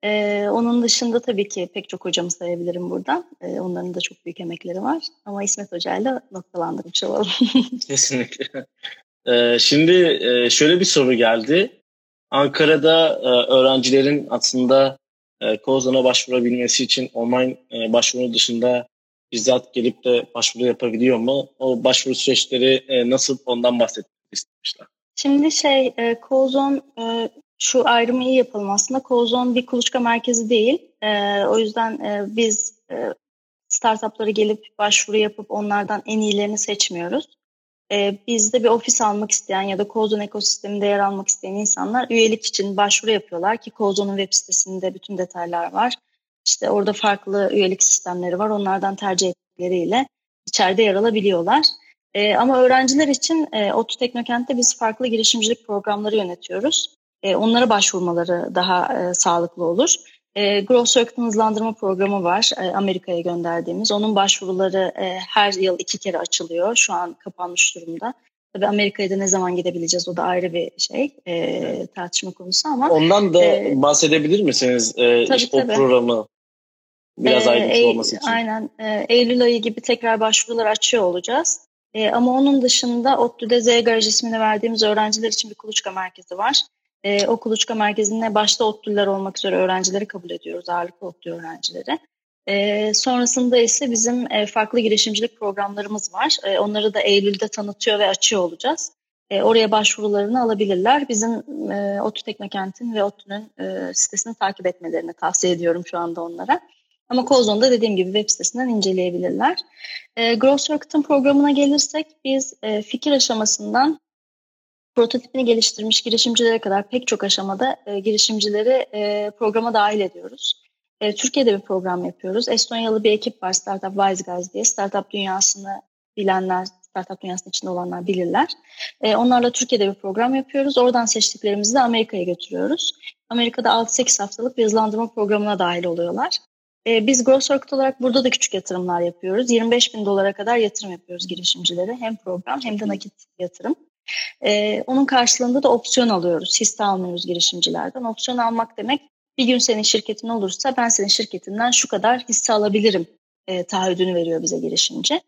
E, onun dışında tabii ki pek çok hocamı sayabilirim buradan. E, onların da çok büyük emekleri var. Ama İsmet Hoca'yla noktalandırmış olalım. Kesinlikle. E, şimdi e, şöyle bir soru geldi. Ankara'da e, öğrencilerin aslında e, Kozan'a başvurabilmesi için online e, başvuru dışında bizzat gelip de başvuru yapabiliyor mu? O başvuru süreçleri e, nasıl ondan bahsetmek istemişler. Şimdi şey, e, Kozon şu ayrımı iyi yapalım aslında. Kozon bir kuluçka merkezi değil. O yüzden biz e, startuplara gelip başvuru yapıp onlardan en iyilerini seçmiyoruz. E, bizde bir ofis almak isteyen ya da Kozon ekosisteminde yer almak isteyen insanlar üyelik için başvuru yapıyorlar ki Kozon'un web sitesinde bütün detaylar var. İşte orada farklı üyelik sistemleri var. Onlardan tercih ettikleriyle içeride yer alabiliyorlar. E, ama öğrenciler için e, ODTÜ Teknokent'te biz farklı girişimcilik programları yönetiyoruz. E, onlara başvurmaları daha e, sağlıklı olur. E, Growth Circuit'ın hızlandırma programı var e, Amerika'ya gönderdiğimiz. Onun başvuruları e, her yıl iki kere açılıyor. Şu an kapanmış durumda. Tabii Amerika'ya da ne zaman gidebileceğiz o da ayrı bir şey e, tartışma konusu ama. Ondan da e, bahsedebilir misiniz e, tabii, işte tabii. o programı? Biraz ee, ayrıntılı olması için. Aynen. E, Eylül ayı gibi tekrar başvurular açıyor olacağız. E, ama onun dışında ODTÜ'de Z Garaj ismini verdiğimiz öğrenciler için bir kuluçka merkezi var. E, o kuluçka merkezine başta ODTÜ'lüler olmak üzere öğrencileri kabul ediyoruz. Ağırlıklı ODTÜ öğrencileri. E, sonrasında ise bizim e, farklı girişimcilik programlarımız var. E, onları da Eylül'de tanıtıyor ve açıyor olacağız. E, oraya başvurularını alabilirler. Bizim e, ODTÜ Teknokent'in ve ODTÜ'nün e, sitesini takip etmelerini tavsiye ediyorum şu anda onlara. Ama Kozon'da dediğim gibi web sitesinden inceleyebilirler. E, Growth Circuit'ın programına gelirsek biz e, fikir aşamasından prototipini geliştirmiş girişimcilere kadar pek çok aşamada e, girişimcileri e, programa dahil ediyoruz. E, Türkiye'de bir program yapıyoruz. Estonyalı bir ekip var Startup Wise Guys diye. Startup dünyasını bilenler, startup dünyasının içinde olanlar bilirler. E, onlarla Türkiye'de bir program yapıyoruz. Oradan seçtiklerimizi de Amerika'ya götürüyoruz. Amerika'da 6-8 haftalık bir hızlandırma programına dahil oluyorlar. E, biz Growth Circuit olarak burada da küçük yatırımlar yapıyoruz. 25 bin dolara kadar yatırım yapıyoruz girişimcilere. Hem program hem de nakit yatırım. E, onun karşılığında da opsiyon alıyoruz. Hisse almıyoruz girişimcilerden. Opsiyon almak demek bir gün senin şirketin olursa ben senin şirketinden şu kadar hisse alabilirim e, taahhüdünü veriyor bize girişimci.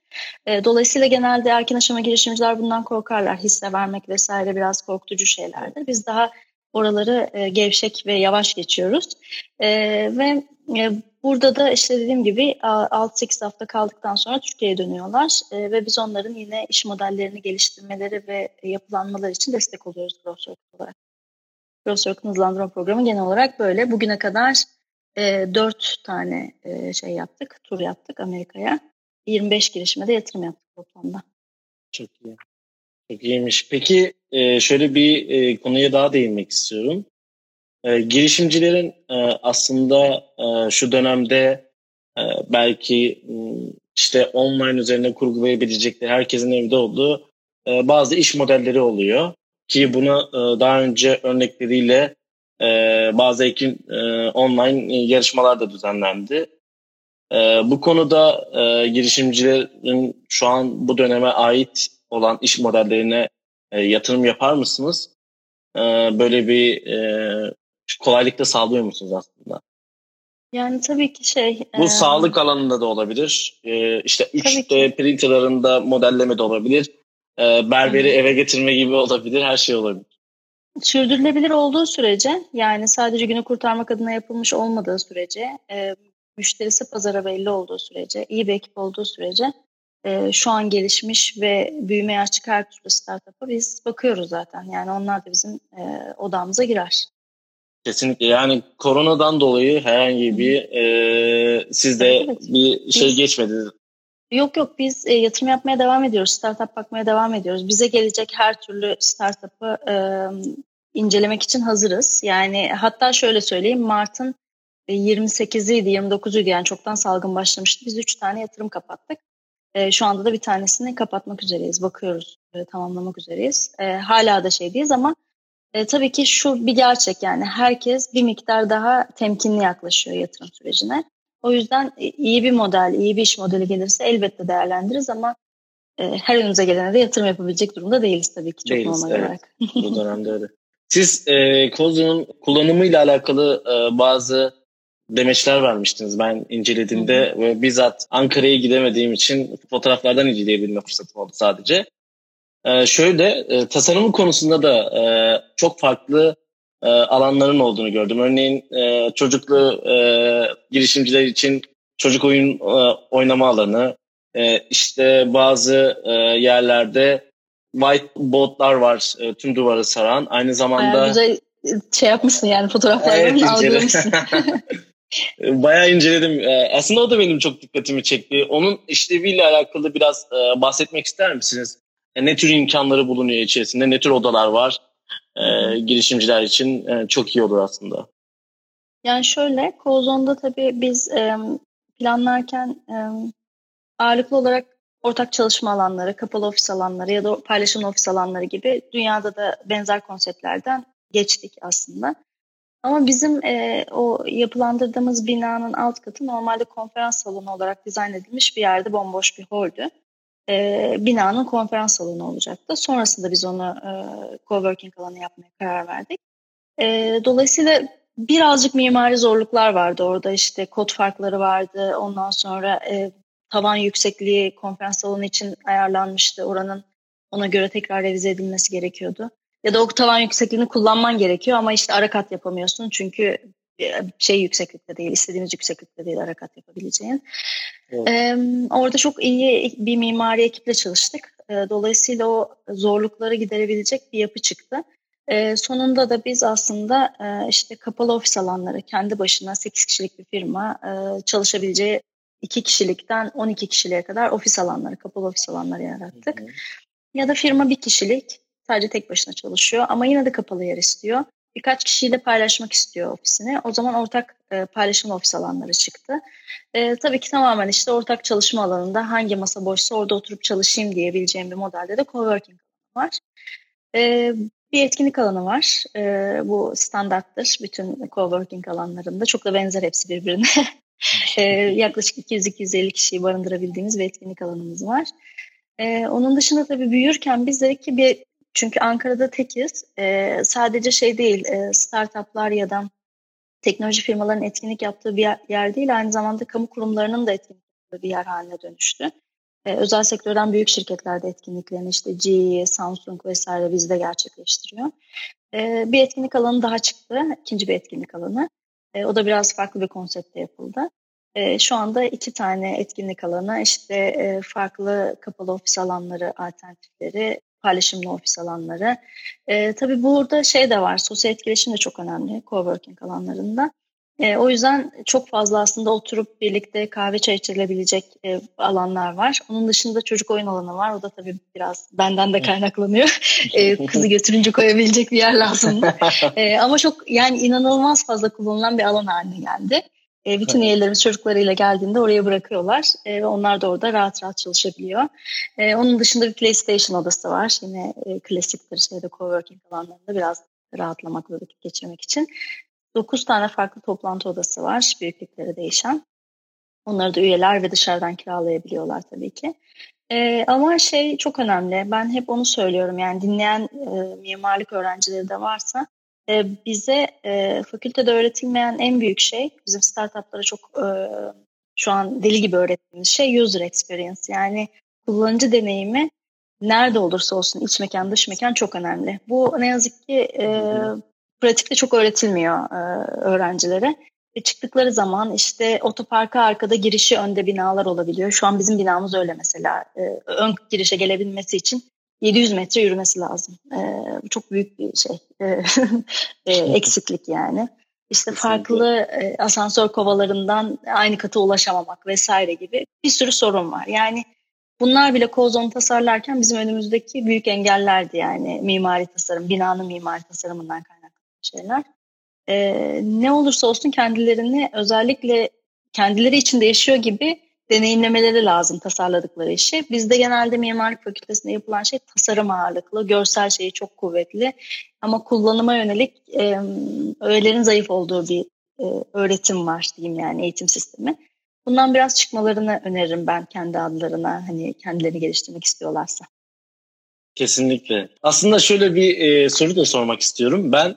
E, dolayısıyla genelde erken aşama girişimciler bundan korkarlar. Hisse vermek vesaire biraz korkutucu şeylerdir. Biz daha oraları e, gevşek ve yavaş geçiyoruz. E, ve e, burada da işte dediğim gibi 6-8 hafta kaldıktan sonra Türkiye'ye dönüyorlar ve biz onların yine iş modellerini geliştirmeleri ve yapılanmaları için destek oluyoruz Growth olarak. Growth Circle'ın hızlandırma programı genel olarak böyle. Bugüne kadar e, 4 tane şey yaptık, tur yaptık Amerika'ya. 25 girişime de yatırım yaptık toplamda. Çok iyi. Çok iyiymiş. Peki e, şöyle bir e, konuya daha değinmek istiyorum. E, girişimcilerin e, aslında e, şu dönemde e, belki işte online üzerine kurgulayabilecekleri herkesin evde olduğu e, bazı iş modelleri oluyor. Ki bunu e, daha önce örnekleriyle e, bazı ekin e, online yarışmalar da düzenlendi. E, bu konuda e, girişimcilerin şu an bu döneme ait olan iş modellerine e, yatırım yapar mısınız? e, böyle bir e, kolaylık da sağlıyor musunuz aslında? Yani tabii ki şey... Bu e, sağlık alanında da olabilir. E, işte 3D printerlarında modelleme de olabilir. E, berberi Hı. eve getirme gibi olabilir. Her şey olabilir. Sürdürülebilir olduğu sürece yani sadece günü kurtarmak adına yapılmış olmadığı sürece e, müşterisi pazara belli olduğu sürece iyi bir ekip olduğu sürece e, şu an gelişmiş ve büyümeye açık her türlü startup'a biz bakıyoruz zaten. Yani onlar da bizim e, odamıza girer. Kesinlikle yani koronadan dolayı herhangi bir e, sizde evet. bir şey biz, geçmedi. Yok yok biz e, yatırım yapmaya devam ediyoruz. Startup bakmaya devam ediyoruz. Bize gelecek her türlü startup'ı e, incelemek için hazırız. Yani hatta şöyle söyleyeyim Mart'ın 28'iydi 29'uydu yani çoktan salgın başlamıştı. Biz 3 tane yatırım kapattık. E, şu anda da bir tanesini kapatmak üzereyiz. Bakıyoruz e, tamamlamak üzereyiz. E, hala da şey değiliz ama e, tabii ki şu bir gerçek yani herkes bir miktar daha temkinli yaklaşıyor yatırım sürecine. O yüzden iyi bir model, iyi bir iş modeli gelirse elbette değerlendiririz ama e, her önümüze gelene de yatırım yapabilecek durumda değiliz tabii ki çok değiliz, normal evet. olarak. Bu dönemde öyle. Siz e, Kozlu'nun kullanımıyla alakalı e, bazı demeçler vermiştiniz. Ben incelediğimde ve bizzat Ankara'ya gidemediğim için fotoğraflardan inceleyebilme fırsatım oldu sadece. Ee, şöyle e, tasarım konusunda da e, çok farklı e, alanların olduğunu gördüm. Örneğin e, çocuklu e, girişimciler için çocuk oyun e, oynama alanı, e, işte bazı e, yerlerde whiteboardlar var e, tüm duvarı saran. Aynı zamanda... Bayağı güzel şey yapmışsın yani fotoğraflardan evet, algılamışsın. Bayağı inceledim. E, aslında o da benim çok dikkatimi çekti. Onun işleviyle alakalı biraz e, bahsetmek ister misiniz? E, ne tür imkanları bulunuyor içerisinde, ne tür odalar var e, girişimciler için e, çok iyi olur aslında. Yani şöyle, Kozon'da tabii biz e, planlarken e, ağırlıklı olarak ortak çalışma alanları, kapalı ofis alanları ya da paylaşım ofis alanları gibi dünyada da benzer konseptlerden geçtik aslında. Ama bizim e, o yapılandırdığımız binanın alt katı normalde konferans salonu olarak dizayn edilmiş bir yerde bomboş bir holdü e, binanın konferans salonu olacaktı. Sonrasında biz onu e, coworking alanı yapmaya karar verdik. E, dolayısıyla birazcık mimari zorluklar vardı orada işte kod farkları vardı. Ondan sonra e, tavan yüksekliği konferans salonu için ayarlanmıştı. Oranın ona göre tekrar revize edilmesi gerekiyordu. Ya da o tavan yüksekliğini kullanman gerekiyor ama işte ara kat yapamıyorsun çünkü şey yükseklikte değil, istediğimiz yükseklikte değil harakat yapabileceğin. Evet. Ee, orada çok iyi bir mimari ekiple çalıştık. Ee, dolayısıyla o zorlukları giderebilecek bir yapı çıktı. Ee, sonunda da biz aslında e, işte kapalı ofis alanları, kendi başına 8 kişilik bir firma e, çalışabileceği 2 kişilikten 12 kişiliğe kadar ofis alanları, kapalı ofis alanları yarattık. Hı hı. Ya da firma bir kişilik, sadece tek başına çalışıyor ama yine de kapalı yer istiyor birkaç kişiyle paylaşmak istiyor ofisini. O zaman ortak e, paylaşım ofis alanları çıktı. E, tabii ki tamamen işte ortak çalışma alanında hangi masa boşsa orada oturup çalışayım diyebileceğim bir modelde de coworking alanı var. E, bir etkinlik alanı var. E, bu standarttır bütün coworking alanlarında. Çok da benzer hepsi birbirine. e, yaklaşık 200-250 kişiyi barındırabildiğimiz bir etkinlik alanımız var. Ee, onun dışında tabii büyürken biz dedik ki bir çünkü Ankara'da tekiz. E, sadece şey değil, e, startuplar ya da teknoloji firmalarının etkinlik yaptığı bir yer değil, aynı zamanda kamu kurumlarının da etkinlik yaptığı bir yer haline dönüştü. E, özel sektörden büyük şirketler de etkinliklerini işte GE, Samsung vesaire bizde gerçekleştiriyor. E, bir etkinlik alanı daha çıktı, ikinci bir etkinlik alanı. E, o da biraz farklı bir konsepte yapıldı. E, şu anda iki tane etkinlik alanı, işte e, farklı kapalı ofis alanları, alternatifleri paylaşımlı ofis alanları. E, tabii burada şey de var, sosyal etkileşim de çok önemli coworking alanlarında. E, o yüzden çok fazla aslında oturup birlikte kahve çay içilebilecek e, alanlar var. Onun dışında çocuk oyun alanı var. O da tabii biraz benden de kaynaklanıyor. e, kızı götürünce koyabilecek bir yer lazım. e, ama çok yani inanılmaz fazla kullanılan bir alan haline geldi. E, bütün evet. üyelerimiz çocuklarıyla geldiğinde oraya bırakıyorlar e, ve onlar da orada rahat rahat çalışabiliyor. E, onun dışında bir PlayStation odası var. Yine e, klasiktir şeyde coworking alanlarında biraz rahatlamak ve vakit geçirmek için. 9 tane farklı toplantı odası var büyüklükleri değişen. Onları da üyeler ve dışarıdan kiralayabiliyorlar tabii ki. E, ama şey çok önemli. Ben hep onu söylüyorum. Yani dinleyen e, mimarlık öğrencileri de varsa e, bize e, fakültede öğretilmeyen en büyük şey bizim startuplara çok e, şu an deli gibi öğrettiğimiz şey user experience. Yani kullanıcı deneyimi nerede olursa olsun iç mekan dış mekan çok önemli. Bu ne yazık ki e, pratikte çok öğretilmiyor e, öğrencilere. Ve çıktıkları zaman işte otoparka arkada girişi önde binalar olabiliyor. Şu an bizim binamız öyle mesela. E, ön girişe gelebilmesi için 700 metre yürümesi lazım. E, çok büyük bir şey. E, eksiklik yani. İşte Kesinlikle. farklı e, asansör kovalarından aynı kata ulaşamamak vesaire gibi bir sürü sorun var. Yani bunlar bile kozonu tasarlarken bizim önümüzdeki büyük engellerdi yani mimari tasarım, binanın mimari tasarımından kaynaklı şeyler. E, ne olursa olsun kendilerini özellikle kendileri içinde yaşıyor gibi deneyimlemeleri lazım tasarladıkları işi. Bizde genelde mimarlık fakültesinde yapılan şey tasarım ağırlıklı, görsel şeyi çok kuvvetli ama kullanıma yönelik e, öğelerin zayıf olduğu bir e, öğretim var diyeyim yani eğitim sistemi. Bundan biraz çıkmalarını öneririm ben kendi adlarına hani kendilerini geliştirmek istiyorlarsa. Kesinlikle. Aslında şöyle bir e, soru da sormak istiyorum. Ben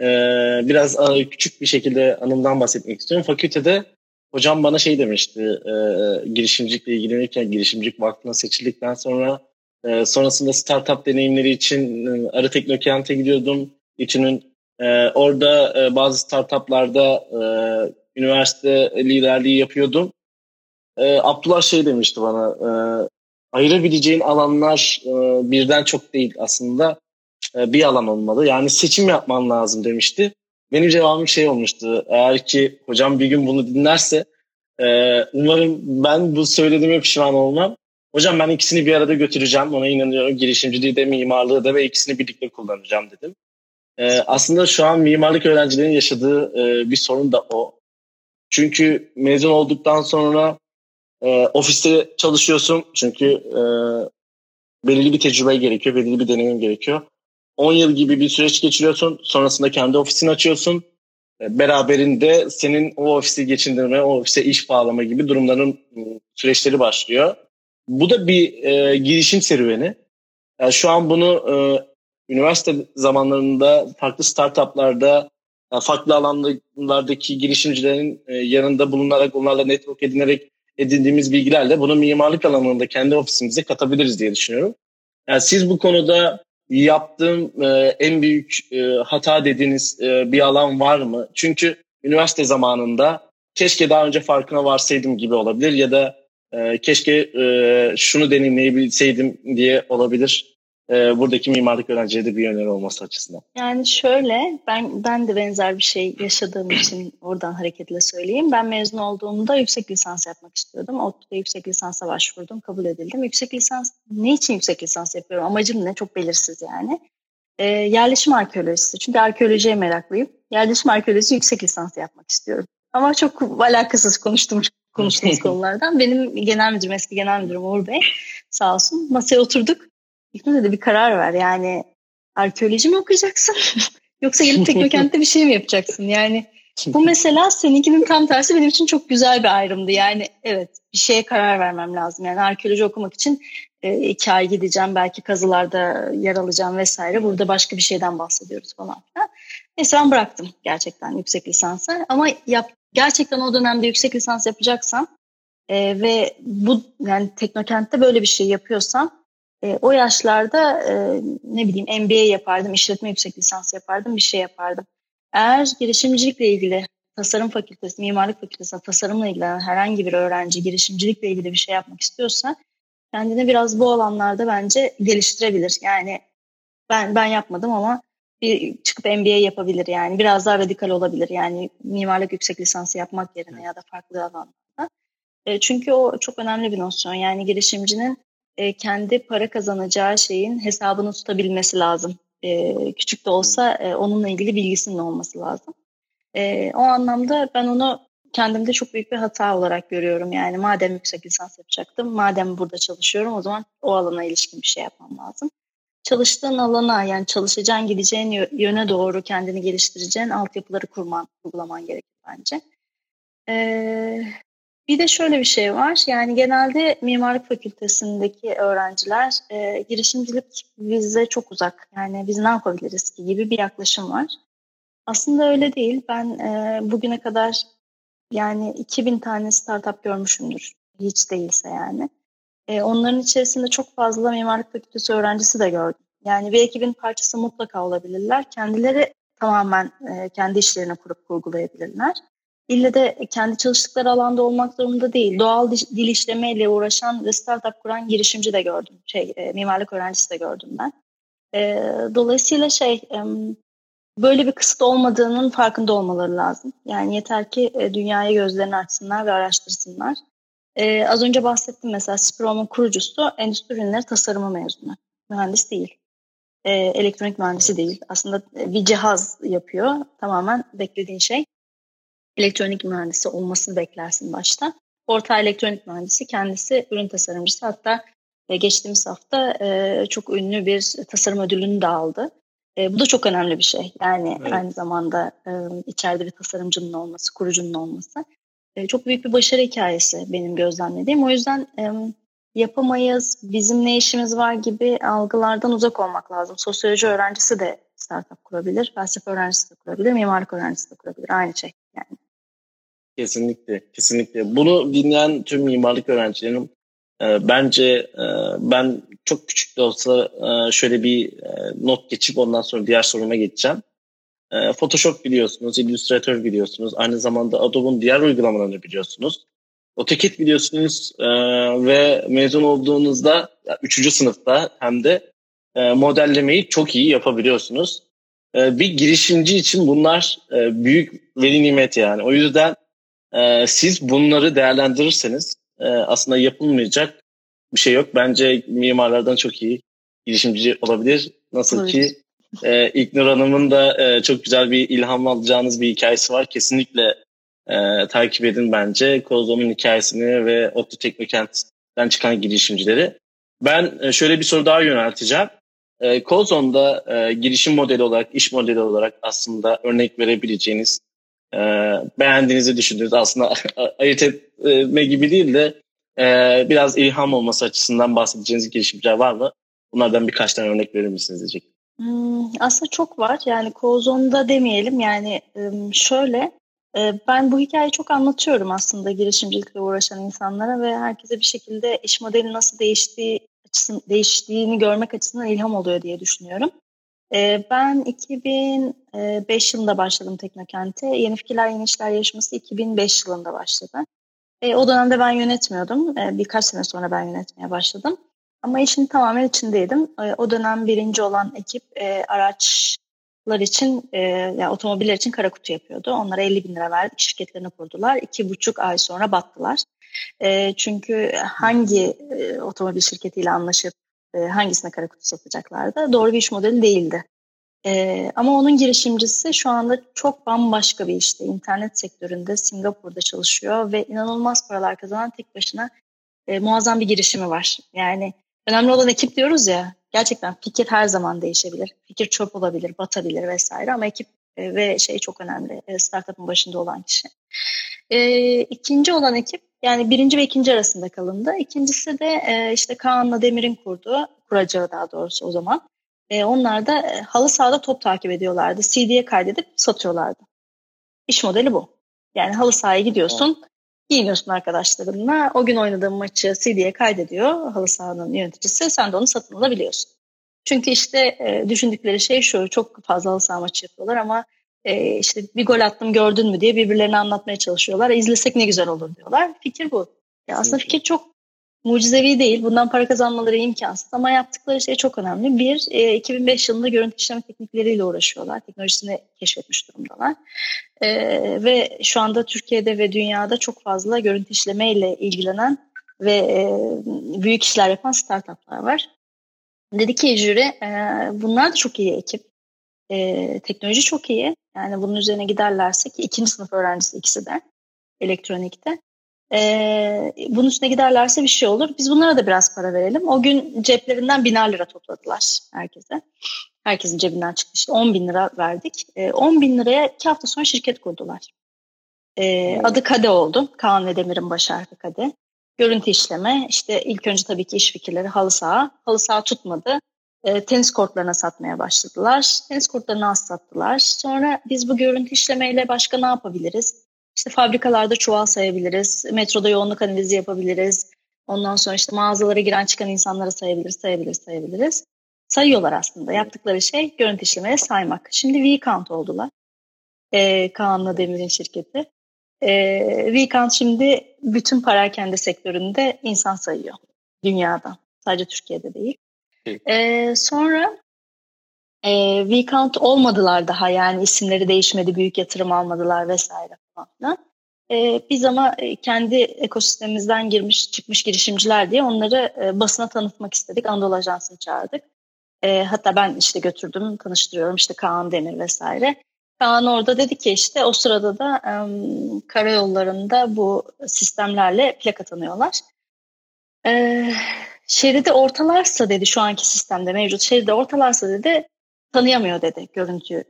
e, biraz küçük bir şekilde anımdan bahsetmek istiyorum. Fakültede hocam bana şey demişti. E, girişimcilikle ilgilenirken girişimcilik vakfına seçildikten sonra e, sonrasında startup deneyimleri için e, Arı Teknokent'e gidiyordum. İçinin e, orada e, bazı startuplarda e, üniversite liderliği yapıyordum. E, Abdullah şey demişti bana, e, ayırabileceğin alanlar e, birden çok değil aslında e, bir alan olmalı. Yani seçim yapman lazım demişti. Benim cevabım şey olmuştu. Eğer ki hocam bir gün bunu dinlerse e, umarım ben bu söylediğime pişman olmam. Hocam ben ikisini bir arada götüreceğim. Ona inanıyorum. Girişimciliği de mimarlığı da ve ikisini birlikte kullanacağım dedim. E, aslında şu an mimarlık öğrencilerinin yaşadığı bir sorun da o. Çünkü mezun olduktan sonra ofiste çalışıyorsun. Çünkü belirli bir tecrübe gerekiyor, belirli bir deneyim gerekiyor. 10 yıl gibi bir süreç geçiriyorsun. Sonrasında kendi ofisini açıyorsun. E, beraberinde senin o ofisi geçindirme, o ofise iş bağlama gibi durumların ıı, süreçleri başlıyor. Bu da bir e, girişim serüveni. Yani şu an bunu e, üniversite zamanlarında farklı startuplarda, yani farklı alanlardaki girişimcilerin e, yanında bulunarak, onlarla network edinerek edindiğimiz bilgilerle bunu mimarlık alanında kendi ofisimize katabiliriz diye düşünüyorum. Yani siz bu konuda yaptığım e, en büyük e, hata dediğiniz e, bir alan var mı? Çünkü üniversite zamanında keşke daha önce farkına varsaydım gibi olabilir ya da e, keşke e, şunu deneyimleyebilseydim diye olabilir e, buradaki mimarlık öğrencileri bir öneri olması açısından? Yani şöyle ben ben de benzer bir şey yaşadığım için oradan hareketle söyleyeyim. Ben mezun olduğumda yüksek lisans yapmak istiyordum. ODTÜ'de yüksek lisansa başvurdum. Kabul edildim. Yüksek lisans ne için yüksek lisans yapıyorum? Amacım ne? Çok belirsiz yani. E, yerleşim arkeolojisi. Çünkü arkeolojiye meraklıyım. Yerleşim arkeolojisi yüksek lisans yapmak istiyorum. Ama çok alakasız konuştuğumuz konuştuğumuz konulardan. Benim genel müdürüm, eski genel müdürüm Uğur Bey sağ olsun. Masaya oturduk İlknur'da de bir karar ver. Yani arkeoloji mi okuyacaksın? Yoksa gelip teknokent'te bir şey mi yapacaksın? Yani bu mesela seninkinin tam tersi benim için çok güzel bir ayrımdı. Yani evet bir şeye karar vermem lazım. Yani arkeoloji okumak için e, iki ay gideceğim. Belki kazılarda yer alacağım vesaire. Burada başka bir şeyden bahsediyoruz falan filan. Neyse ben bıraktım gerçekten yüksek lisansı. Ama yap, gerçekten o dönemde yüksek lisans yapacaksam e, ve bu yani teknokent'te böyle bir şey yapıyorsam e, o yaşlarda e, ne bileyim MBA yapardım, işletme yüksek lisans yapardım, bir şey yapardım. Eğer girişimcilikle ilgili tasarım fakültesi, mimarlık fakültesi, tasarımla ilgilenen herhangi bir öğrenci girişimcilikle ilgili bir şey yapmak istiyorsa kendini biraz bu alanlarda bence geliştirebilir. Yani ben ben yapmadım ama bir çıkıp MBA yapabilir yani biraz daha radikal olabilir yani mimarlık yüksek lisansı yapmak yerine ya da farklı alanlarda. E, çünkü o çok önemli bir nosyon yani girişimcinin e, kendi para kazanacağı şeyin hesabını tutabilmesi lazım. E, küçük de olsa e, onunla ilgili bilgisinin olması lazım. E, o anlamda ben onu kendimde çok büyük bir hata olarak görüyorum. Yani madem yüksek lisans yapacaktım, madem burada çalışıyorum o zaman o alana ilişkin bir şey yapmam lazım. Çalıştığın alana yani çalışacağın, gideceğin yöne doğru kendini geliştireceğin altyapıları kurman, uygulaman gerekir bence. Ee, Bir de şöyle bir şey var. Yani genelde mimarlık fakültesindeki öğrenciler e, girişimcilik bize çok uzak. Yani biz ne yapabiliriz ki gibi bir yaklaşım var. Aslında öyle değil. Ben e, bugüne kadar yani 2000 tane startup görmüşümdür. Hiç değilse yani. E, onların içerisinde çok fazla mimarlık fakültesi öğrencisi de gördüm. Yani bir ekibin parçası mutlaka olabilirler. Kendileri tamamen e, kendi işlerini kurup kurgulayabilirler. İlle de kendi çalıştıkları alanda olmak zorunda değil. Doğal dil işlemeyle uğraşan ve startup kuran girişimci de gördüm. Şey, e, mimarlık öğrencisi de gördüm ben. E, dolayısıyla şey e, böyle bir kısıt olmadığının farkında olmaları lazım. Yani yeter ki e, dünyaya gözlerini açsınlar ve araştırsınlar. E, az önce bahsettim mesela Sprom'un kurucusu endüstri ürünleri tasarımı mezunu. Mühendis değil. E, elektronik mühendisi değil. Aslında e, bir cihaz yapıyor. Tamamen beklediğin şey elektronik mühendisi olmasını beklersin başta. Orta elektronik mühendisi kendisi ürün tasarımcısı. Hatta e, geçtiğimiz hafta e, çok ünlü bir tasarım ödülünü de aldı. E, bu da çok önemli bir şey. Yani evet. aynı zamanda e, içeride bir tasarımcının olması, kurucunun olması. E, çok büyük bir başarı hikayesi benim gözlemlediğim. O yüzden e, yapamayız, bizim ne işimiz var gibi algılardan uzak olmak lazım. Sosyoloji öğrencisi de startup kurabilir, felsefe öğrencisi de kurabilir, mimarlık öğrencisi de kurabilir. Aynı şey yani. Kesinlikle, kesinlikle. Bunu dinleyen tüm mimarlık öğrencilerinin e, bence e, ben çok küçük de olsa e, şöyle bir e, not geçip ondan sonra diğer soruma geçeceğim. E, Photoshop biliyorsunuz, Illustrator biliyorsunuz, aynı zamanda Adobe'un diğer uygulamalarını biliyorsunuz. AutoCAD biliyorsunuz e, ve mezun olduğunuzda, ya, üçüncü sınıfta hem de e, modellemeyi çok iyi yapabiliyorsunuz. E, bir girişimci için bunlar e, büyük veli nimet yani. O yüzden e, siz bunları değerlendirirseniz e, aslında yapılmayacak bir şey yok. Bence mimarlardan çok iyi girişimci olabilir. Nasıl evet. ki e, İlknur Hanım'ın da e, çok güzel bir ilham alacağınız bir hikayesi var. Kesinlikle e, takip edin bence. Kozom'un hikayesini ve Otlu Teknokent'ten çıkan girişimcileri. Ben e, şöyle bir soru daha yönelteceğim. E, Kozon'da e, girişim modeli olarak, iş modeli olarak aslında örnek verebileceğiniz, e, beğendiğinizi düşündüğünüz aslında ayırt etme gibi değil de e, biraz ilham olması açısından bahsedeceğiniz girişimciler var mı? Bunlardan birkaç tane örnek verir misiniz diyecek. Hmm, aslında çok var. Yani Kozon'da demeyelim. Yani şöyle ben bu hikayeyi çok anlatıyorum aslında girişimcilikle uğraşan insanlara ve herkese bir şekilde iş modeli nasıl değiştiği açısın, değiştiğini görmek açısından ilham oluyor diye düşünüyorum. Ben 2005 yılında başladım Teknokent'e. Yeni Fikirler Yeni İşler yarışması 2005 yılında başladı. O dönemde ben yönetmiyordum. Birkaç sene sonra ben yönetmeye başladım. Ama işin tamamen içindeydim. O dönem birinci olan ekip araç için e, yani otomobiller için kara kutu yapıyordu. Onlara 50 bin lira verdik. Şirketlerini kurdular. İki buçuk ay sonra battılar. E, çünkü hangi e, otomobil şirketiyle anlaşıp e, hangisine kara kutu satacaklardı? Doğru bir iş modeli değildi. E, ama onun girişimcisi şu anda çok bambaşka bir işte. İnternet sektöründe Singapur'da çalışıyor ve inanılmaz paralar kazanan tek başına e, muazzam bir girişimi var. Yani önemli olan ekip diyoruz ya gerçekten fikir her zaman değişebilir. Fikir çöp olabilir, batabilir vesaire ama ekip ve şey çok önemli. E, startup'ın başında olan kişi. E, ikinci olan ekip yani birinci ve ikinci arasında kalındı. İkincisi de e, işte Kaan'la Demir'in kurduğu, kuracağı daha doğrusu o zaman. E, onlar da e, halı sahada top takip ediyorlardı. CD'ye kaydedip satıyorlardı. İş modeli bu. Yani halı sahaya gidiyorsun, giyiniyorsun arkadaşlarınla. O gün oynadığın maçı CD'ye kaydediyor halı sahanın yöneticisi. Sen de onu satın alabiliyorsun. Çünkü işte e, düşündükleri şey şu. Çok fazla halı saha maçı yapıyorlar ama e, işte bir gol attım gördün mü diye birbirlerine anlatmaya çalışıyorlar. İzlesek ne güzel olur diyorlar. Fikir bu. Ya aslında fikir çok mucizevi değil. Bundan para kazanmaları imkansız ama yaptıkları şey çok önemli. Bir, e, 2005 yılında görüntü işleme teknikleriyle uğraşıyorlar. Teknolojisini keşfetmiş durumdalar. E, ve şu anda Türkiye'de ve dünyada çok fazla görüntü işlemeyle ilgilenen ve e, büyük işler yapan startuplar var. Dedi ki jüri, e, bunlar da çok iyi ekip. E, teknoloji çok iyi. Yani bunun üzerine giderlerse ki ikinci sınıf öğrencisi ikisi de elektronikte. Ee, bunun üstüne giderlerse bir şey olur. Biz bunlara da biraz para verelim. O gün ceplerinden biner lira topladılar herkese. Herkesin cebinden çıktı işte 10 bin lira verdik. Ee, 10 bin liraya iki hafta sonra şirket kurdular. E, adı Kade oldu. Kaan ve Demir'in baş harfi Kade. Görüntü işleme, işte ilk önce tabii ki iş fikirleri halı saha. Halı saha tutmadı. E, tenis kortlarına satmaya başladılar. Tenis kortlarını az sattılar. Sonra biz bu görüntü işlemeyle başka ne yapabiliriz? İşte fabrikalarda çuval sayabiliriz. Metroda yoğunluk analizi yapabiliriz. Ondan sonra işte mağazalara giren çıkan insanları sayabiliriz, sayabiliriz, sayabiliriz. Sayıyorlar aslında. Yaptıkları şey görüntü işlemeye saymak. Şimdi V-Count oldular. Ee, Kaan'la Demir'in şirketi. Ee, V-Count şimdi bütün parakende sektöründe insan sayıyor. Dünyada. Sadece Türkiye'de değil. Ee, sonra e, V-Count olmadılar daha yani isimleri değişmedi, büyük yatırım almadılar vesaire falan. E, biz ama e, kendi ekosistemimizden girmiş çıkmış girişimciler diye onları e, basına tanıtmak istedik. Anadolu Ajansı'nı çağırdık. E, hatta ben işte götürdüm, tanıştırıyorum işte Kaan Demir vesaire. Kaan orada dedi ki işte o sırada da e, karayollarında bu sistemlerle plaka tanıyorlar. E, şeridi ortalarsa dedi şu anki sistemde mevcut şeridi ortalarsa dedi tanıyamıyor dedi görüntü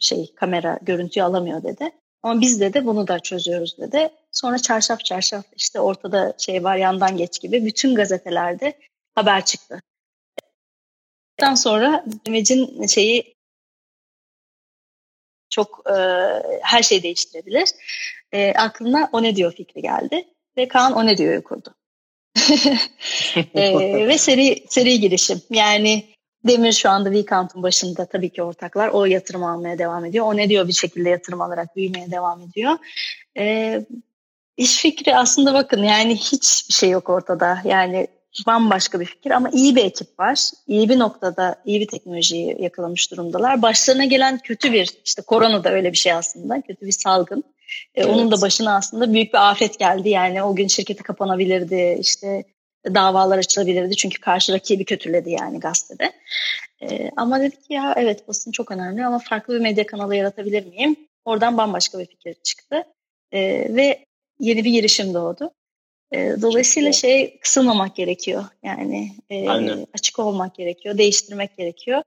şey kamera görüntüyü alamıyor dedi. Ama biz de de bunu da çözüyoruz dedi. Sonra çarşaf çarşaf işte ortada şey var yandan geç gibi bütün gazetelerde haber çıktı. Ondan sonra Demec'in şeyi çok e, her şey değiştirebilir. E, aklına o ne diyor fikri geldi ve Kaan o ne diyor'yu kurdu. e, ve seri seri girişim. Yani Demir şu anda Vicount'un başında tabii ki ortaklar. O yatırım almaya devam ediyor. O ne diyor bir şekilde yatırım alarak büyümeye devam ediyor. Ee, iş fikri aslında bakın yani hiçbir şey yok ortada. Yani bambaşka bir fikir ama iyi bir ekip var. İyi bir noktada iyi bir teknolojiyi yakalamış durumdalar. Başlarına gelen kötü bir işte korona da öyle bir şey aslında. Kötü bir salgın. Ee, evet. Onun da başına aslında büyük bir afet geldi. Yani o gün şirketi kapanabilirdi. İşte davalar açılabilirdi. Çünkü karşı rakibi kötüledi yani gazetede. E, ama dedik ki ya evet basın çok önemli ama farklı bir medya kanalı yaratabilir miyim? Oradan bambaşka bir fikir çıktı. E, ve yeni bir girişim doğdu. E, dolayısıyla şey kısılmamak gerekiyor. Yani e, açık olmak gerekiyor, değiştirmek gerekiyor.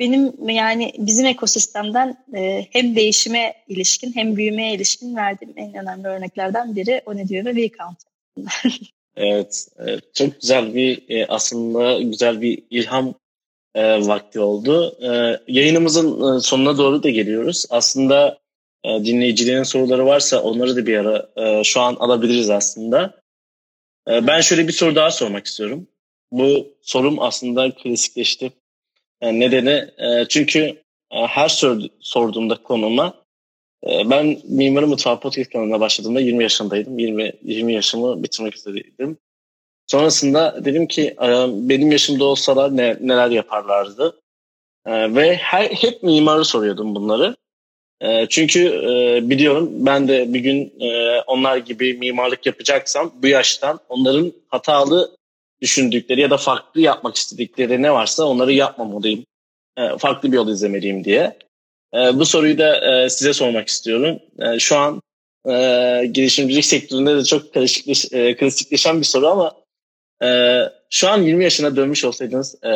Benim yani bizim ekosistemden e, hem değişime ilişkin hem büyümeye ilişkin verdiğim en önemli örneklerden biri o ne diyor ve WeCount. Evet, evet çok güzel bir e, aslında güzel bir ilham e, vakti oldu. E, yayınımızın e, sonuna doğru da geliyoruz. Aslında e, dinleyicilerin soruları varsa onları da bir ara e, şu an alabiliriz aslında. E, ben şöyle bir soru daha sormak istiyorum. Bu sorum aslında klasikleşti. Yani nedeni e, çünkü e, her sor, sorduğumda konuma ee, ben Mimarı Mutfağı Podcast kanalına başladığımda 20 yaşındaydım. 20, 20 yaşımı bitirmek üzereydim. Sonrasında dedim ki benim yaşımda olsalar ne, neler yaparlardı. Ee, ve her, hep mimarı soruyordum bunları. Ee, çünkü e, biliyorum ben de bir gün e, onlar gibi mimarlık yapacaksam bu yaştan onların hatalı düşündükleri ya da farklı yapmak istedikleri ne varsa onları yapmamalıyım. Farklı bir yol izlemeliyim diye. E, bu soruyu da e, size sormak istiyorum. E, şu an e, girişimcilik sektöründe de çok karışık, e, klasikleşen bir soru ama e, şu an 20 yaşına dönmüş olsaydınız e,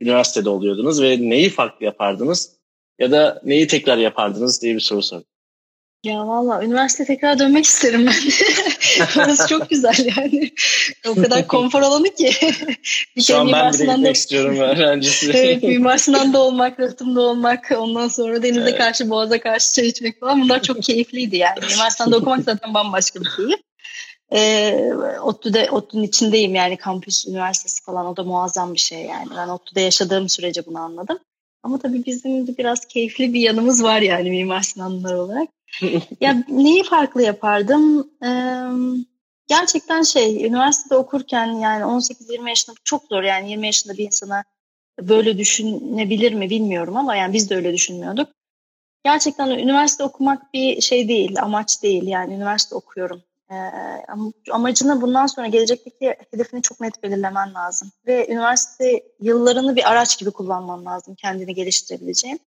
üniversitede oluyordunuz ve neyi farklı yapardınız ya da neyi tekrar yapardınız diye bir soru sordum. Ya valla üniversite tekrar dönmek isterim ben. Orası çok güzel yani. O kadar konfor alanı ki. bir Şu an ben bile gitmek da... istiyorum öğrencisi. evet Mimar Sinan'da olmak, Rıhtım'da olmak, ondan sonra denize evet. karşı, boğaza karşı çay içmek falan bunlar çok keyifliydi yani. Mimar Sinan'da okumak zaten bambaşka bir keyif. Ee, ODTÜ'de, ODTÜ'nün içindeyim yani kampüs üniversitesi falan o da muazzam bir şey yani. Ben ODTÜ'de yaşadığım sürece bunu anladım. Ama tabii bizim de biraz keyifli bir yanımız var yani Mimar Sinanlılar olarak ya neyi farklı yapardım? Ee, gerçekten şey üniversitede okurken yani 18-20 yaşında çok zor yani 20 yaşında bir insana böyle düşünebilir mi bilmiyorum ama yani biz de öyle düşünmüyorduk. Gerçekten üniversite okumak bir şey değil, amaç değil yani üniversite okuyorum. Ee, amacını bundan sonra gelecekteki hedefini çok net belirlemen lazım. Ve üniversite yıllarını bir araç gibi kullanman lazım kendini geliştirebileceğin.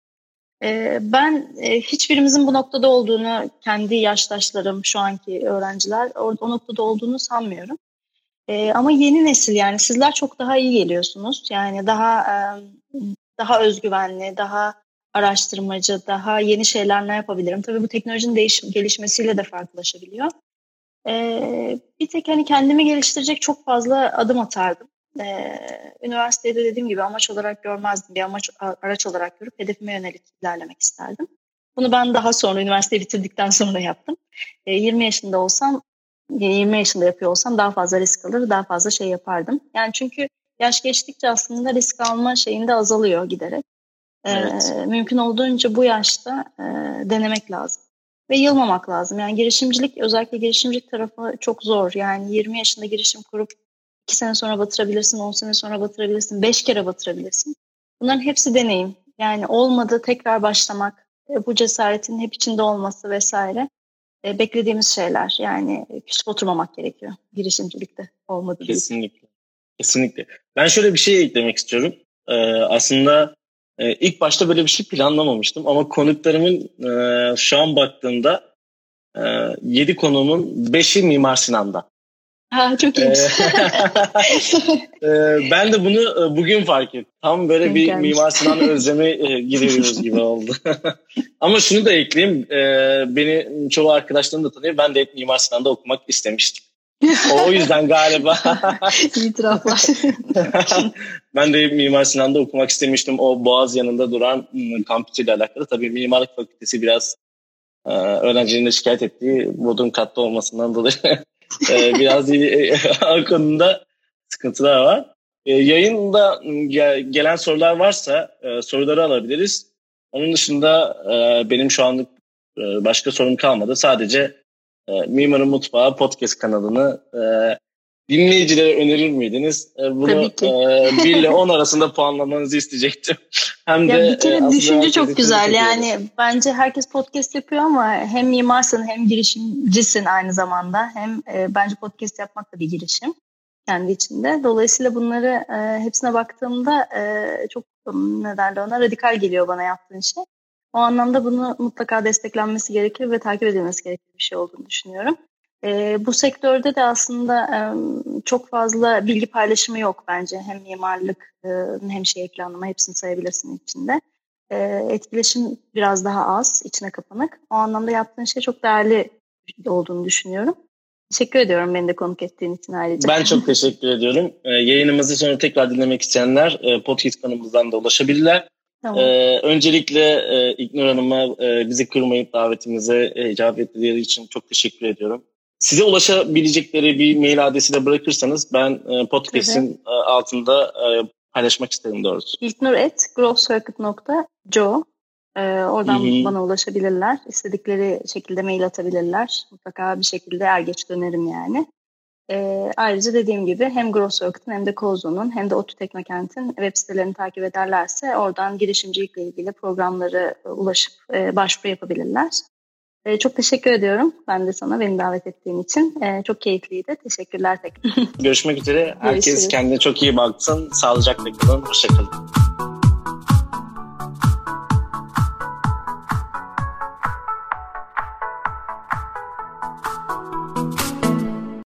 Ee, ben e, hiçbirimizin bu noktada olduğunu, kendi yaştaşlarım, şu anki öğrenciler o noktada olduğunu sanmıyorum. Ee, ama yeni nesil yani sizler çok daha iyi geliyorsunuz. Yani daha daha özgüvenli, daha araştırmacı, daha yeni şeyler ne yapabilirim? Tabii bu teknolojinin değişim, gelişmesiyle de farklılaşabiliyor. Ee, bir tek hani kendimi geliştirecek çok fazla adım atardım. Ee, üniversitede dediğim gibi amaç olarak görmezdim. Bir amaç araç olarak görüp hedefime yönelik ilerlemek isterdim. Bunu ben daha sonra üniversiteyi bitirdikten sonra yaptım. Ee, 20 yaşında olsam 20 yaşında yapıyor olsam daha fazla risk alır, daha fazla şey yapardım. Yani çünkü yaş geçtikçe aslında risk alma şeyinde azalıyor giderek. Ee, evet. mümkün olduğunca bu yaşta e, denemek lazım. Ve yılmamak lazım. Yani girişimcilik, özellikle girişimcilik tarafı çok zor. Yani 20 yaşında girişim kurup 2 sene sonra batırabilirsin, 10 sene sonra batırabilirsin, 5 kere batırabilirsin. Bunların hepsi deneyim. Yani olmadı tekrar başlamak, e, bu cesaretin hep içinde olması vesaire e, beklediğimiz şeyler. Yani küçük oturmamak gerekiyor girişimcilikte olmadı Kesinlikle. Kesinlikle. Ben şöyle bir şey eklemek istiyorum. Ee, aslında e, ilk başta böyle bir şey planlamamıştım ama konuklarımın e, şu an baktığımda e, 7 konuğumun 5'i Mimar Sinan'da. Ha, çok iyi. Ee, e, ben de bunu e, bugün fark ettim. Tam böyle bir Mimar Sinan özlemi e, giriyoruz gibi oldu. Ama şunu da ekleyeyim. E, beni çoğu arkadaşlarım da tanıyor. Ben de hep Mimar Sinan'da okumak istemiştim. O yüzden galiba. İtiraflar. ben de Mimar Sinan'da okumak istemiştim. O Boğaz yanında duran ıı, kampüsüyle alakalı. Tabii mimarlık fakültesi biraz e, öğrencilerin de şikayet ettiği bodrum katlı olmasından dolayı e, biraz e, konuda sıkıntılar var. Yayında gelen sorular varsa soruları alabiliriz. Onun dışında benim şu anlık başka sorum kalmadı. Sadece e, Mimarın Mutfağı podcast kanalını e, dinleyicilere önerir miydiniz? E, bunu e, 1 ile 10 arasında puanlamanızı isteyecektim. Hem ya de bir kere e, düşünce çok güzel. Yani bence herkes podcast yapıyor ama hem mimarsın hem girişimcisin aynı zamanda. Hem e, bence podcast yapmak da bir girişim kendi içinde. Dolayısıyla bunları e, hepsine baktığımda e, çok ne derler ona radikal geliyor bana yaptığın şey. O anlamda bunu mutlaka desteklenmesi gerekir ve takip edilmesi gerekir bir şey olduğunu düşünüyorum. E, bu sektörde de aslında e, çok fazla bilgi paylaşımı yok bence. Hem mimarlık e, hem şey planlama hepsini sayabilirsin içinde. E, etkileşim biraz daha az, içine kapanık. O anlamda yaptığın şey çok değerli olduğunu düşünüyorum. Teşekkür ediyorum beni de konuk ettiğin için ayrıca. Ben çok teşekkür ediyorum. E, yayınımızı sonra tekrar dinlemek isteyenler e, podcast kanalımızdan da ulaşabilirler. Tamam. Ee, öncelikle e, İknur Hanım'a e, bizi kırmayıp davetimize e, icap ettiği için çok teşekkür ediyorum. Size ulaşabilecekleri bir mail adresi de bırakırsanız ben e, podcast'in e, altında e, paylaşmak isterim doğrusu. ilknur.growcircuit.co ee, oradan Hı-hı. bana ulaşabilirler. İstedikleri şekilde mail atabilirler. Mutlaka bir şekilde er geç dönerim yani. E, ayrıca dediğim gibi hem Gross Circuit'in hem de Kozo'nun hem de OTÜ Teknokent'in web sitelerini takip ederlerse oradan girişimcilikle ilgili programları ulaşıp e, başvuru yapabilirler. E, çok teşekkür ediyorum ben de sana beni davet ettiğin için. E, çok keyifliydi. Teşekkürler tekrar. Görüşmek üzere. Herkes Görüşürüz. kendine çok iyi baksın. Sağlıcakla kalın. Hoşçakalın.